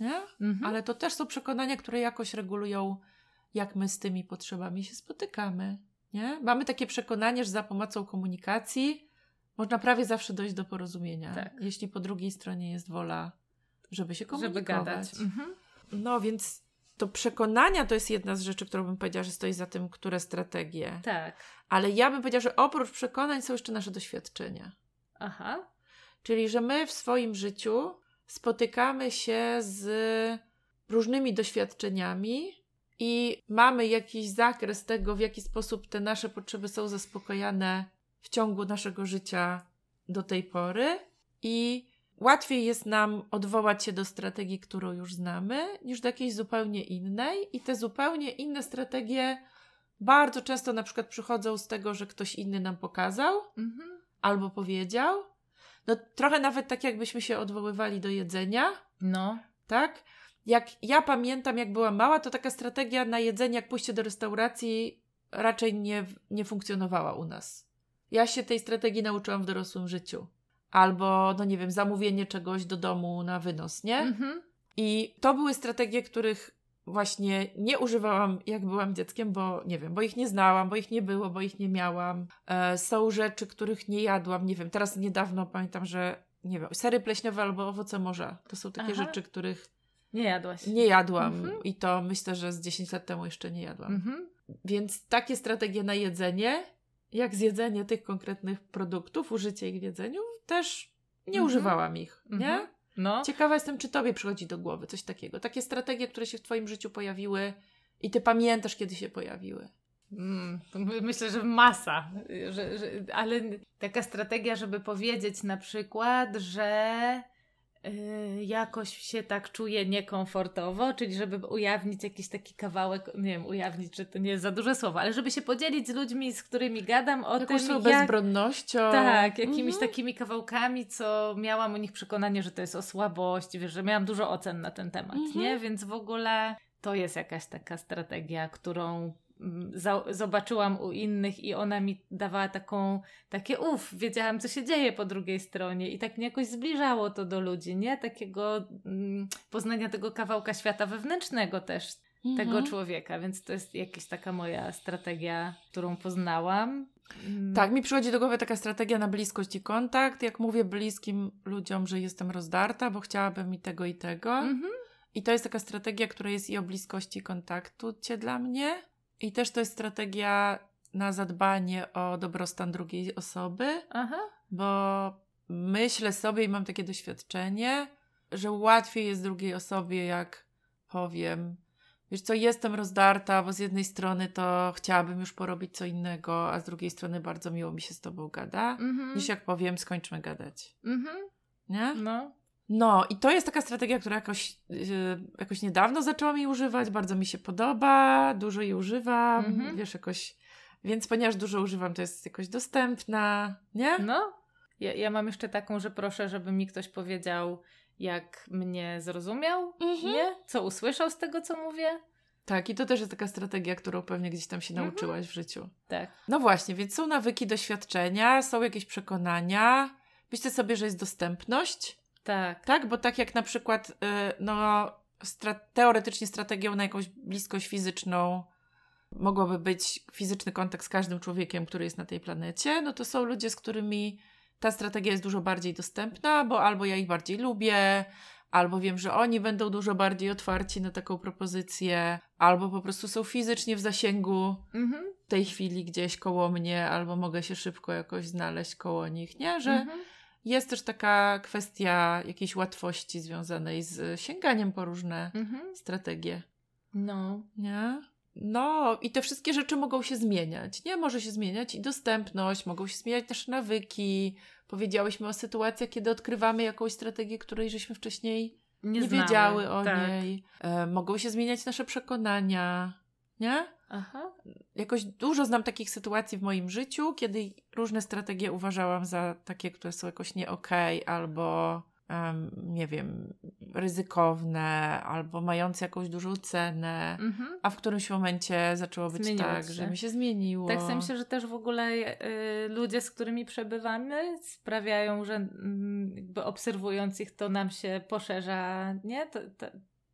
nie? Mhm. Ale to też są przekonania, które jakoś regulują, jak my z tymi potrzebami się spotykamy. Nie? Mamy takie przekonanie, że za pomocą komunikacji można prawie zawsze dojść do porozumienia, Tak. jeśli po drugiej stronie jest wola, żeby się Żeby komunikować. gadać. Mhm. No więc to przekonania to jest jedna z rzeczy, którą bym powiedziała, że stoi za tym, które strategie. Tak. Ale ja bym powiedziała, że oprócz przekonań są jeszcze nasze doświadczenia. Aha. Czyli, że my w swoim życiu spotykamy się z różnymi doświadczeniami i mamy jakiś zakres tego, w jaki sposób te nasze potrzeby są zaspokojane w ciągu naszego życia do tej pory. I łatwiej jest nam odwołać się do strategii, którą już znamy, niż do jakiejś zupełnie innej. I te zupełnie inne strategie bardzo często na przykład przychodzą z tego, że ktoś inny nam pokazał Mhm. albo powiedział. No trochę nawet tak jakbyśmy się odwoływali do jedzenia, No. tak? Jak ja pamiętam, jak byłam mała, to taka strategia na jedzenie, jak pójście do restauracji raczej nie, nie funkcjonowała u nas. Ja się tej strategii nauczyłam w dorosłym życiu. Albo, no nie wiem, zamówienie czegoś do domu na wynos, nie? Mhm. I to były strategie, których właśnie nie używałam, jak byłam dzieckiem, bo nie wiem, bo ich nie znałam, bo ich nie było, bo ich nie miałam. E, są rzeczy, których nie jadłam, nie wiem, teraz niedawno pamiętam, że nie wiem, sery pleśniowe albo owoce morza. To są takie Aha. rzeczy, których Nie jadłaś. nie jadłam Mhm. i to myślę, że z 10 lat temu jeszcze nie jadłam. Mhm. Więc takie strategie na jedzenie, jak zjedzenie tych konkretnych produktów, użycie ich w jedzeniu, też nie Mhm. używałam ich, nie? Mhm. No. Ciekawa jestem, czy tobie przychodzi do głowy coś takiego. Takie strategie, które się w twoim życiu pojawiły i ty pamiętasz, kiedy się pojawiły. Mm, myślę, że masa, że, że, ale taka strategia, żeby powiedzieć na przykład, że jakoś się tak czuję niekomfortowo, czyli żeby ujawnić jakiś taki kawałek, nie wiem, ujawnić, że to nie jest za duże słowo, ale żeby się podzielić z ludźmi, z którymi gadam o Jakąś tym, jak, bezbronnością. tak, jakimiś Mhm. takimi kawałkami, co miałam u nich przekonanie, że to jest o słabości, wiesz, że miałam dużo ocen na ten temat, Mhm. nie? Więc w ogóle to jest jakaś taka strategia, którą zobaczyłam u innych i ona mi dawała taką, takie uff, wiedziałam co się dzieje po drugiej stronie i tak mnie jakoś zbliżało to do ludzi, nie? Takiego mm, poznania tego kawałka świata wewnętrznego też Mhm. tego człowieka, więc to jest jakaś taka moja strategia, którą poznałam. Mm, Tak, mi przychodzi do głowy taka strategia na bliskość i kontakt. Jak mówię bliskim ludziom, że jestem rozdarta, bo chciałabym i tego, i tego. Mhm. I to jest taka strategia, która jest i o bliskości kontaktu cie dla mnie. I też to jest strategia na zadbanie o dobrostan drugiej osoby, Aha. bo myślę sobie i mam takie doświadczenie, że łatwiej jest drugiej osobie, jak powiem, wiesz co, jestem rozdarta, bo z jednej strony to chciałabym już porobić co innego, a z drugiej strony bardzo miło mi się z tobą gada, Mhm. niż jak powiem, skończmy gadać. Mhm. Nie? No. No, i to jest taka strategia, która jakoś, yy, jakoś niedawno zaczęłam jej używać, bardzo mi się podoba, dużo jej używam, Mhm. wiesz, jakoś, więc ponieważ dużo używam, to jest jakoś dostępna, nie? No. Ja, ja mam jeszcze taką, że proszę, żeby mi ktoś powiedział, jak mnie zrozumiał, Mhm. nie? Co usłyszał z tego, co mówię. Tak, i to też jest taka strategia, którą pewnie gdzieś tam się Mhm. nauczyłaś w życiu. Tak. No właśnie, więc są nawyki, doświadczenia, są jakieś przekonania. Myślę sobie, że jest dostępność, Tak. tak? Bo tak jak na przykład, y, no, stra- teoretycznie strategią na jakąś bliskość fizyczną mogłoby być fizyczny kontakt z każdym człowiekiem, który jest na tej planecie, no to są ludzie, z którymi ta strategia jest dużo bardziej dostępna, bo albo ja ich bardziej lubię, albo wiem, że oni będą dużo bardziej otwarci na taką propozycję, albo po prostu są fizycznie w zasięgu Mhm. w tej chwili gdzieś koło mnie, albo mogę się szybko jakoś znaleźć koło nich, nie? Że Mhm. Jest też taka kwestia jakiejś łatwości związanej z sięganiem po różne Mhm. strategie, No. nie? No, i te wszystkie rzeczy mogą się zmieniać, nie? Może się zmieniać i dostępność, mogą się zmieniać też nawyki. Powiedziałyśmy o sytuacjach, kiedy odkrywamy jakąś strategię, której żeśmy wcześniej Nie, nie, wiedziały o tak. niej. E, mogą się zmieniać nasze przekonania, nie? Aha. jakoś dużo znam takich sytuacji w moim życiu, kiedy różne strategie uważałam za takie, które są jakoś nie okej, albo em, nie wiem, ryzykowne, albo mające jakąś dużą cenę, Mhm. a w którymś momencie zaczęło być Zmieniło tak, się. że mi się zmieniło. Tak sobie myślę, że też w ogóle y, ludzie, z którymi przebywamy, sprawiają, że mm, jakby obserwując ich, to nam się poszerza, nie? To, to,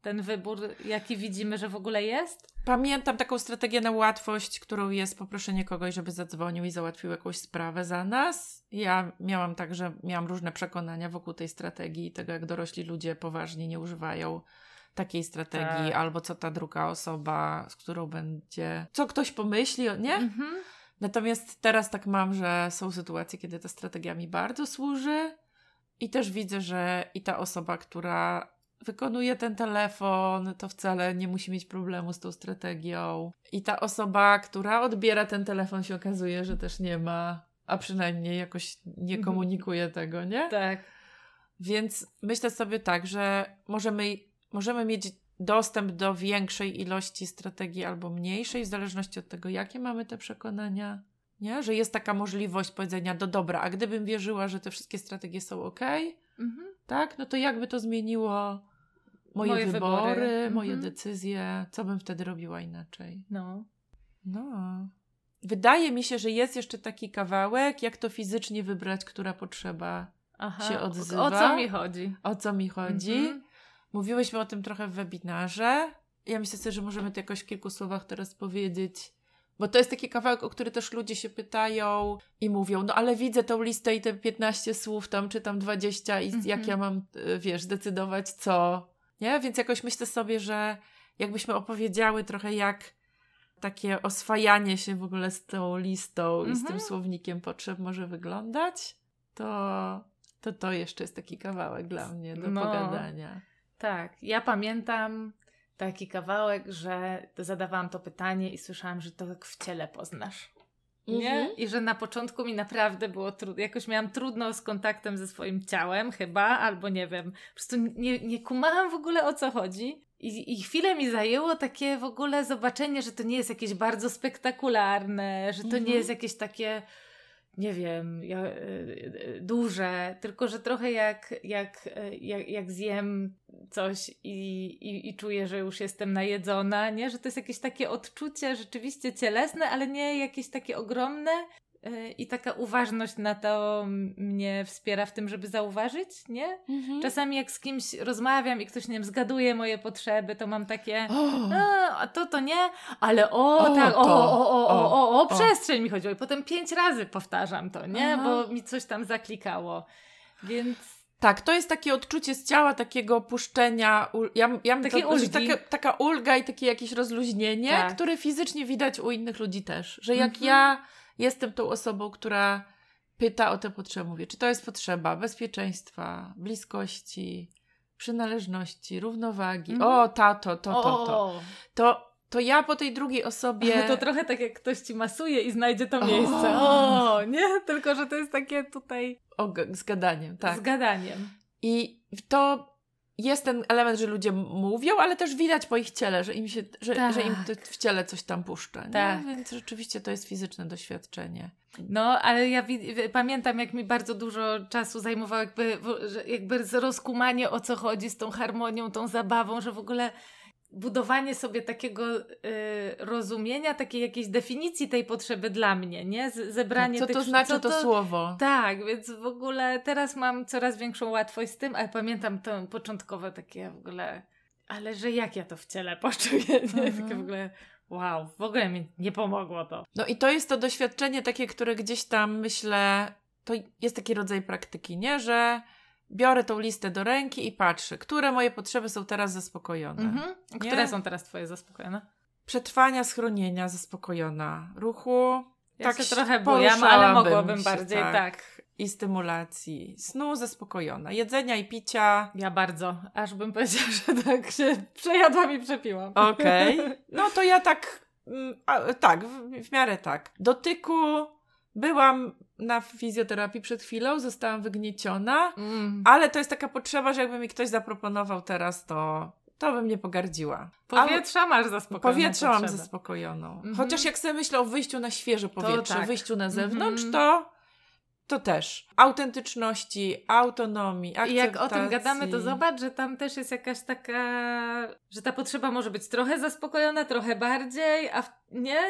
ten wybór, jaki widzimy, że w ogóle jest. Pamiętam taką strategię na łatwość, którą jest poproszenie kogoś, żeby zadzwonił i załatwił jakąś sprawę za nas. Ja miałam tak, że miałam różne przekonania wokół tej strategii i tego, jak dorośli ludzie poważnie nie używają takiej strategii, Tak. albo co ta druga osoba, z którą będzie, co ktoś pomyśli, nie? Mhm. Natomiast teraz tak mam, że są sytuacje, kiedy ta strategia mi bardzo służy i też widzę, że i ta osoba, która wykonuje ten telefon, to wcale nie musi mieć problemu z tą strategią. I ta osoba, która odbiera ten telefon, się okazuje, że też nie ma, a przynajmniej jakoś nie Mhm. komunikuje tego, nie? Tak. Więc myślę sobie tak, że możemy, możemy mieć dostęp do większej ilości strategii albo mniejszej, w zależności od tego, jakie mamy te przekonania. Nie? Że jest taka możliwość powiedzenia, do dobra, a gdybym wierzyła, że te wszystkie strategie są ok, Mhm. tak, no to jakby to zmieniło moje, Moje wybory, wybory. moje Mhm. decyzje, co bym wtedy robiła inaczej. No. No. Wydaje mi się, że jest jeszcze taki kawałek, jak to fizycznie wybrać, która potrzeba Aha. się O odzywa. co mi chodzi? o co mi chodzi. Mhm. Mówiłyśmy o tym trochę w webinarze. Ja myślę sobie, że możemy to jakoś w kilku słowach teraz powiedzieć. Bo to jest taki kawałek, o który też ludzie się pytają i mówią, no ale widzę tą listę i te 15 słów tam, czy tam 20 i Mhm. jak ja mam, y, wiesz, zdecydować co. Nie? Więc jakoś myślę sobie, że jakbyśmy opowiedziały trochę jak takie oswajanie się w ogóle z tą listą i z tym Mhm. słownikiem potrzeb może wyglądać, to to, to jeszcze jest taki kawałek dla mnie do No. pogadania. Tak. Ja pamiętam taki kawałek, że zadawałam to pytanie i słyszałam, że to w ciele poznasz. Nie? Mhm. I że na początku mi naprawdę było trudno. Jakoś miałam trudno z kontaktem ze swoim ciałem, chyba, albo nie wiem. Po prostu nie, nie kumałam w ogóle o co chodzi. I, I chwilę mi zajęło takie w ogóle zobaczenie, że to nie jest jakieś bardzo spektakularne, że to Mhm. nie jest jakieś takie, nie wiem, ja, e, e, duże, tylko że trochę jak, jak, e, jak, jak zjem coś i, i, i czuję, że już jestem najedzona, nie? Że to jest jakieś takie odczucie rzeczywiście cielesne, ale nie jakieś takie ogromne. E, I taka uważność na to mnie wspiera w tym, żeby zauważyć, nie? Mhm. Czasami jak z kimś rozmawiam i ktoś, nie wiem, zgaduje moje potrzeby, to mam takie... A, to to nie, ale o, O, tak, o, o, o, o, o, o, przestrzeń mi chodziło. I potem pięć razy powtarzam to, nie? Aha. Bo mi coś tam zaklikało. Więc tak, to jest takie odczucie z ciała, takiego puszczenia. ul- Ja, ja bym Takiej to, ulgi. takie, taka ulga i takie jakieś rozluźnienie, Tak. które fizycznie widać u innych ludzi też. Że jak Mhm. ja jestem tą osobą, która pyta o te potrzeby, mówię, czy to jest potrzeba bezpieczeństwa, bliskości, przynależności, równowagi. Mhm. O, tato, to, to, to. o, To, to ja po tej drugiej osobie. to trochę tak jak ktoś ci masuje i znajdzie to O. miejsce. O, nie? Tylko, że to jest takie tutaj O, z gadaniem, tak. z gadaniem. I to jest ten element, że ludzie mówią, ale też widać po ich ciele, że im, się, że, Tak. że im to w ciele coś tam puszcza. Tak. Więc rzeczywiście to jest fizyczne doświadczenie. No, ale ja pamiętam, jak mi bardzo dużo czasu zajmowało jakby, jakby rozkumanie o co chodzi z tą harmonią, tą zabawą, że w ogóle budowanie sobie takiego y, rozumienia, takiej jakiejś definicji tej potrzeby dla mnie, nie? Z, zebranie tak, co tych, to znaczy co to, to, słowo? Tak, więc w ogóle teraz mam coraz większą łatwość z tym, ale pamiętam to początkowe takie w ogóle, ale że jak ja to w ciele poczuję, nie? Mhm. Takie w ogóle wow, w ogóle mi nie pomogło to. No i to jest to doświadczenie takie, które gdzieś tam myślę, to jest taki rodzaj praktyki, nie? Że biorę tą listę do ręki i patrzę, które moje potrzeby są teraz zaspokojone. Mhm. Które są teraz twoje zaspokojone? Przetrwania, schronienia zaspokojona. Ruchu ja tak się trochę bujam, ale mogłabym się, bardziej, tak. tak. I stymulacji. Snu zaspokojona. Jedzenia i picia. Ja bardzo. Aż bym powiedziała, że tak się przejadłam i przepiłam. Okej. Okay. No to ja tak, mm, a, tak, w, w miarę tak. Dotyku byłam na fizjoterapii przed chwilą, zostałam wygnieciona, mm. ale to jest taka potrzeba, że jakby mi ktoś zaproponował teraz, to to bym nie pogardziła. Powietrza ale... masz zaspokojoną. Powietrza mam zaspokojoną. Mm -hmm. Chociaż jak sobie myślę o wyjściu na świeże powietrze, tak. wyjściu na zewnątrz, mm -hmm. to to też. Autentyczności, autonomii, akceptacji. I jak o tym gadamy, to zobacz, że tam też jest jakaś taka, że ta potrzeba może być trochę zaspokojona, trochę bardziej, a w... nie?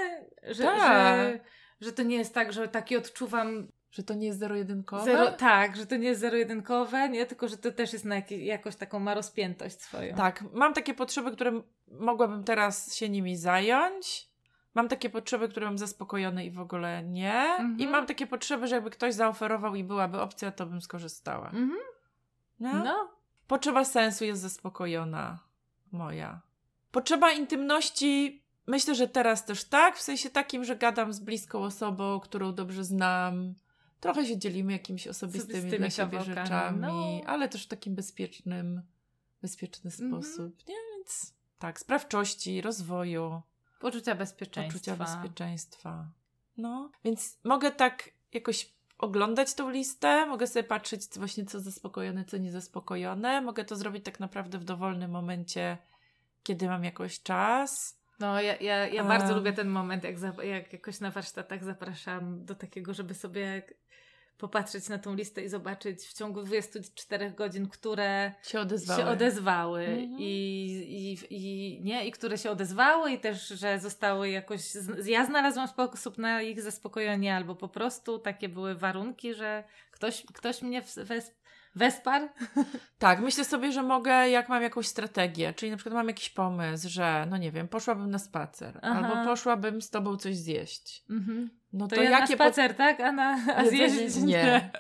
Że, tak. że, że to nie jest tak, że taki odczuwam że to nie jest zero-jedynkowe? Zero, tak, że to nie jest zero-jedynkowe, nie? Tylko, że to też jest na jakoś taką ma rozpiętość swoją. Tak, mam takie potrzeby, które mogłabym teraz się nimi zająć. Mam takie potrzeby, które mam zaspokojone i w ogóle nie. Mhm. I mam takie potrzeby, że jakby ktoś zaoferował i byłaby opcja, to bym skorzystała. Mhm. No? no. Potrzeba sensu jest zaspokojona. Moja. Potrzeba intymności Myślę, że teraz też tak, w sensie takim, że gadam z bliską osobą, którą dobrze znam, Trochę się dzielimy jakimiś osobistymi dla siebie rzeczami, no. ale też w takim bezpiecznym, bezpieczny mhm. sposób, nie? Więc tak, sprawczości, rozwoju. Poczucia bezpieczeństwa. Poczucia bezpieczeństwa. No, więc mogę tak jakoś oglądać tą listę, mogę sobie patrzeć właśnie co zaspokojone, co niezaspokojone. Mogę to zrobić tak naprawdę w dowolnym momencie, kiedy mam jakoś czas. No, ja, ja, ja bardzo lubię ten moment, jak, za, jak jakoś na warsztatach zapraszam do takiego, żeby sobie popatrzeć na tą listę i zobaczyć w ciągu 24 godzin, które się odezwały, się odezwały. Mhm. I, i, i, nie, i które się odezwały i też, że zostały jakoś, ja znalazłam sposób na ich zaspokojenie albo po prostu takie były warunki, że ktoś, ktoś mnie wesprał Wespar? Tak, myślę sobie, że mogę, jak mam jakąś strategię, czyli na przykład mam jakiś pomysł, że no nie wiem, poszłabym na spacer, Aha. albo poszłabym z tobą coś zjeść. Mhm. No to, to ja jakie na spacer, po... tak? A, na, a zjeść nie.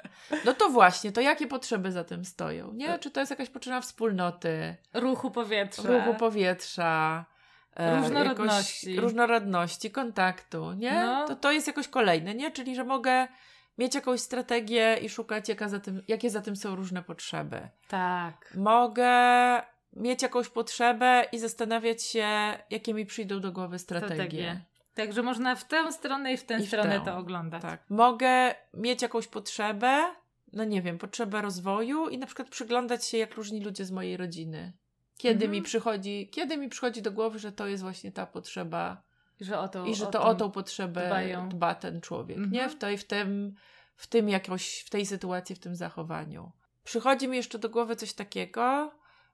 No to właśnie, to jakie potrzeby za tym stoją? Nie? Czy to jest jakaś potrzeba wspólnoty? Ruchu powietrza. Ruchu powietrza. E, różnorodności. różnorodności, kontaktu, nie? No. To, to jest jakoś kolejne, nie? Czyli, że mogę mieć jakąś strategię i szukać, jaka za tym, jakie za tym są różne potrzeby. Tak. Mogę mieć jakąś potrzebę i zastanawiać się, jakie mi przyjdą do głowy strategie. strategie. Także można w tę stronę i w tę I stronę w tę. to oglądać. Tak. Mogę mieć jakąś potrzebę, no nie wiem, potrzebę rozwoju i na przykład przyglądać się, jak różni ludzie z mojej rodziny. Kiedy mhm. mi przychodzi, kiedy mi przychodzi do głowy, że to jest właśnie ta potrzeba że o to, I że to o, tą potrzebę dbają. dba ten człowiek, mhm. nie? W, tej, w, tym, w tym jakoś, w tej sytuacji, w tym zachowaniu. Przychodzi mi jeszcze do głowy coś takiego,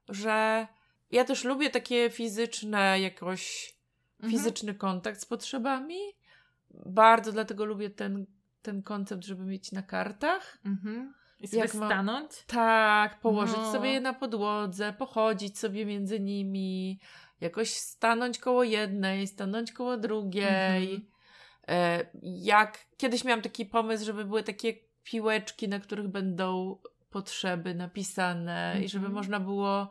że ja też lubię takie fizyczne, jakoś mhm. fizyczny kontakt z potrzebami. Bardzo dlatego lubię ten, ten koncept, żeby mieć na kartach. Mhm. I sobie Jak stanąć? Tak, położyć no. sobie je na podłodze, pochodzić sobie między nimi, jakoś stanąć koło jednej, stanąć koło drugiej. Mhm. E, jak kiedyś miałam taki pomysł, żeby były takie piłeczki, na których będą potrzeby napisane mhm. i żeby mhm. można było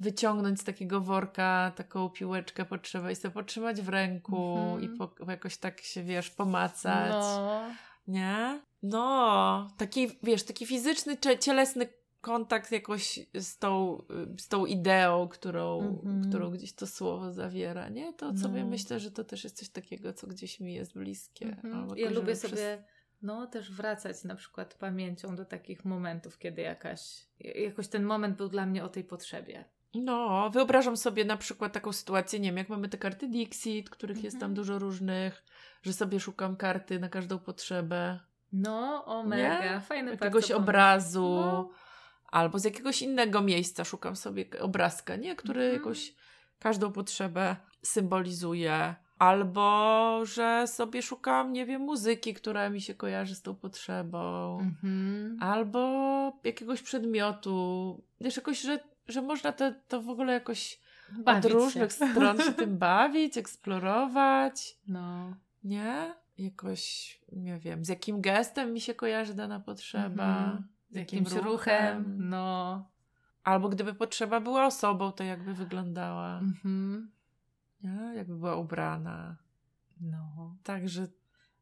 wyciągnąć z takiego worka taką piłeczkę potrzebę i sobie potrzymać w ręku mhm. i po, jakoś tak się, wiesz, pomacać. No. Nie? No, taki, wiesz, taki fizyczny, cielesny kontakt jakoś z tą, z tą ideą, którą, mm-hmm. którą gdzieś to słowo zawiera, nie? To no. sobie myślę, że to też jest coś takiego, co gdzieś mi jest bliskie. Mm-hmm. Ja lubię przez... sobie no też wracać na przykład pamięcią do takich momentów, kiedy jakaś, jakoś ten moment był dla mnie o tej potrzebie. No, wyobrażam sobie na przykład taką sytuację, nie wiem, jak mamy te karty Dixit, których jest tam Mhm. dużo różnych, że sobie szukam karty na każdą potrzebę. No, o mega, Nie? fajny jakiegoś obrazu, No. Albo z jakiegoś innego miejsca szukam sobie obrazka, nie? Który Mhm. jakoś każdą potrzebę symbolizuje. Albo, że sobie szukam, nie wiem, muzyki, która mi się kojarzy z tą potrzebą. Mhm. Albo jakiegoś przedmiotu. Wiesz, jakoś, że, że można to, to w ogóle jakoś Bawić od różnych się. stron się tym bawić, eksplorować. No. Nie? Jakoś, nie wiem, z jakim gestem mi się kojarzy dana potrzeba. Mhm. Z jakimś ruchem. No. Albo gdyby potrzeba była osobą, to jakby wyglądała. Mhm. Nie? Jakby była ubrana. No. Także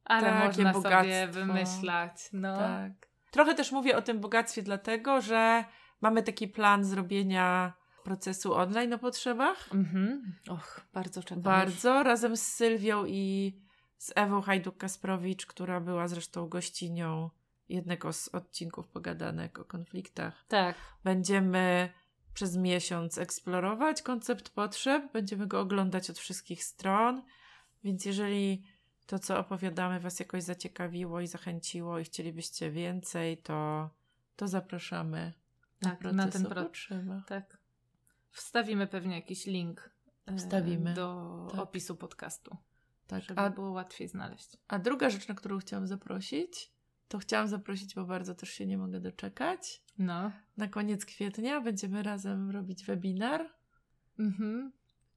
Ale Takie można sobie bogactwo. wymyślać. No. tak. Trochę też mówię o tym bogactwie, dlatego że mamy taki plan zrobienia procesu online o potrzebach. Mhm. Och, bardzo czekam. Bardzo. Razem z Sylwią i z Ewą Hajduk-Kasprowicz, która była zresztą gościnią jednego z odcinków Pogadanek o konfliktach. Tak. Będziemy przez miesiąc eksplorować koncept potrzeb, będziemy go oglądać od wszystkich stron, więc jeżeli to, co opowiadamy, Was jakoś zaciekawiło i zachęciło i chcielibyście więcej, to, to zapraszamy Tak, na, na proces ten o pro- potrzebach. Tak. Wstawimy pewnie jakiś link. e, Wstawimy. Do Tak. opisu podcastu. Tak. Żeby A, było łatwiej znaleźć. a druga rzecz, na którą chciałam zaprosić, to chciałam zaprosić, bo bardzo też się nie mogę doczekać. No. Na koniec kwietnia będziemy razem robić webinar Mhm.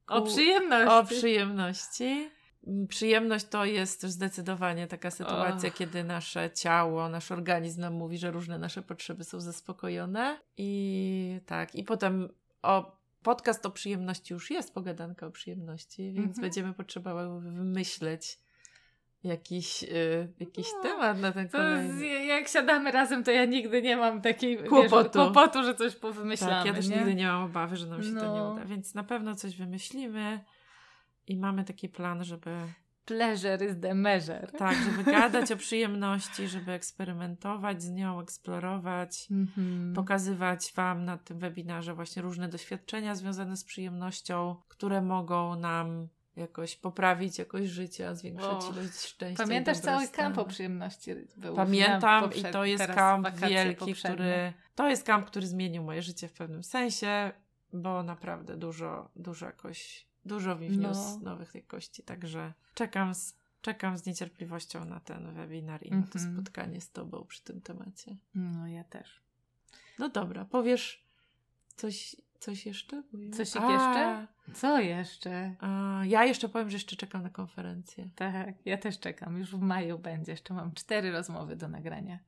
O przyjemności. O przyjemności. Mm, Przyjemność to jest też zdecydowanie taka sytuacja, Och. kiedy nasze ciało, nasz organizm nam mówi, że różne nasze potrzeby są zaspokojone. I tak, i potem o podcast o przyjemności już jest, pogadanka o przyjemności, więc Mhm. będziemy potrzebowały wymyśleć jakiś, y, jakiś No, temat na ten kolejny. z, jak siadamy razem, to ja nigdy nie mam takiej Kłopotu. Wiesz, kłopotu że coś powymyślamy. Tak, ja też nie? nigdy nie mam obawy, że nam się to nie No. uda, więc na pewno coś wymyślimy i mamy taki plan, żeby Pleasure is the measure. Tak, żeby gadać o przyjemności, żeby eksperymentować z nią, eksplorować, Mhm. pokazywać Wam na tym webinarze właśnie różne doświadczenia związane z przyjemnością, które mogą nam jakoś poprawić jakość życia, zwiększyć Och, ilość szczęścia. Pamiętasz cały kamp o przyjemności? Był Pamiętam i to jest kamp wielki, który. To jest kamp, który zmienił moje życie w pewnym sensie, bo naprawdę dużo, dużo jakoś, dużo mi wniósł No. nowych jakości. Także czekam z, czekam z niecierpliwością na ten webinar i na to Mhm. spotkanie z Tobą przy tym temacie. No ja też. No dobra, powiesz coś, coś jeszcze? Coś A, jeszcze? Co jeszcze? A, ja jeszcze powiem, że jeszcze czekam na konferencję. Tak, ja też czekam. Już w maju będzie. Jeszcze mam cztery rozmowy do nagrania.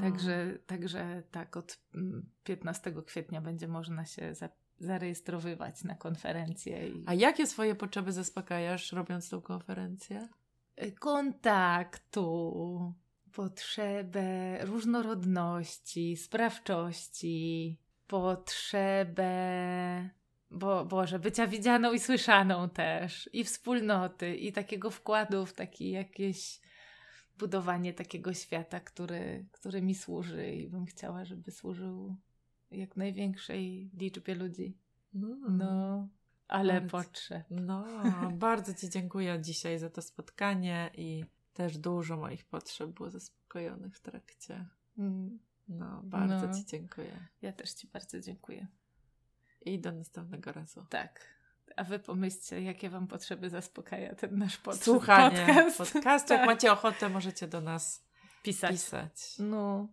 Także, także tak, od mm, 15 kwietnia będzie można się za, zarejestrowywać na konferencję. I... A jakie swoje potrzeby zaspokajasz, robiąc tą konferencję? kontaktu, potrzebę różnorodności, sprawczości, potrzebę, bo, Boże, bycia widzianą i słyszaną też, i wspólnoty, i takiego wkładu w taki jakieś budowanie takiego świata, który, który mi służy i bym chciała, żeby służył jak największej liczbie ludzi. No, ale Bardzo. potrzeb. No, bardzo Ci dziękuję dzisiaj za to spotkanie i też dużo moich potrzeb było zaspokojonych w trakcie. Mm, No, bardzo No. Ci dziękuję. Ja też Ci bardzo dziękuję. I do następnego razu. Tak. A wy pomyślcie, jakie wam potrzeby zaspokaja ten nasz pod- Słuchanie podcast. podcastu. Jak Tak. macie ochotę, możecie do nas pisać. pisać. No,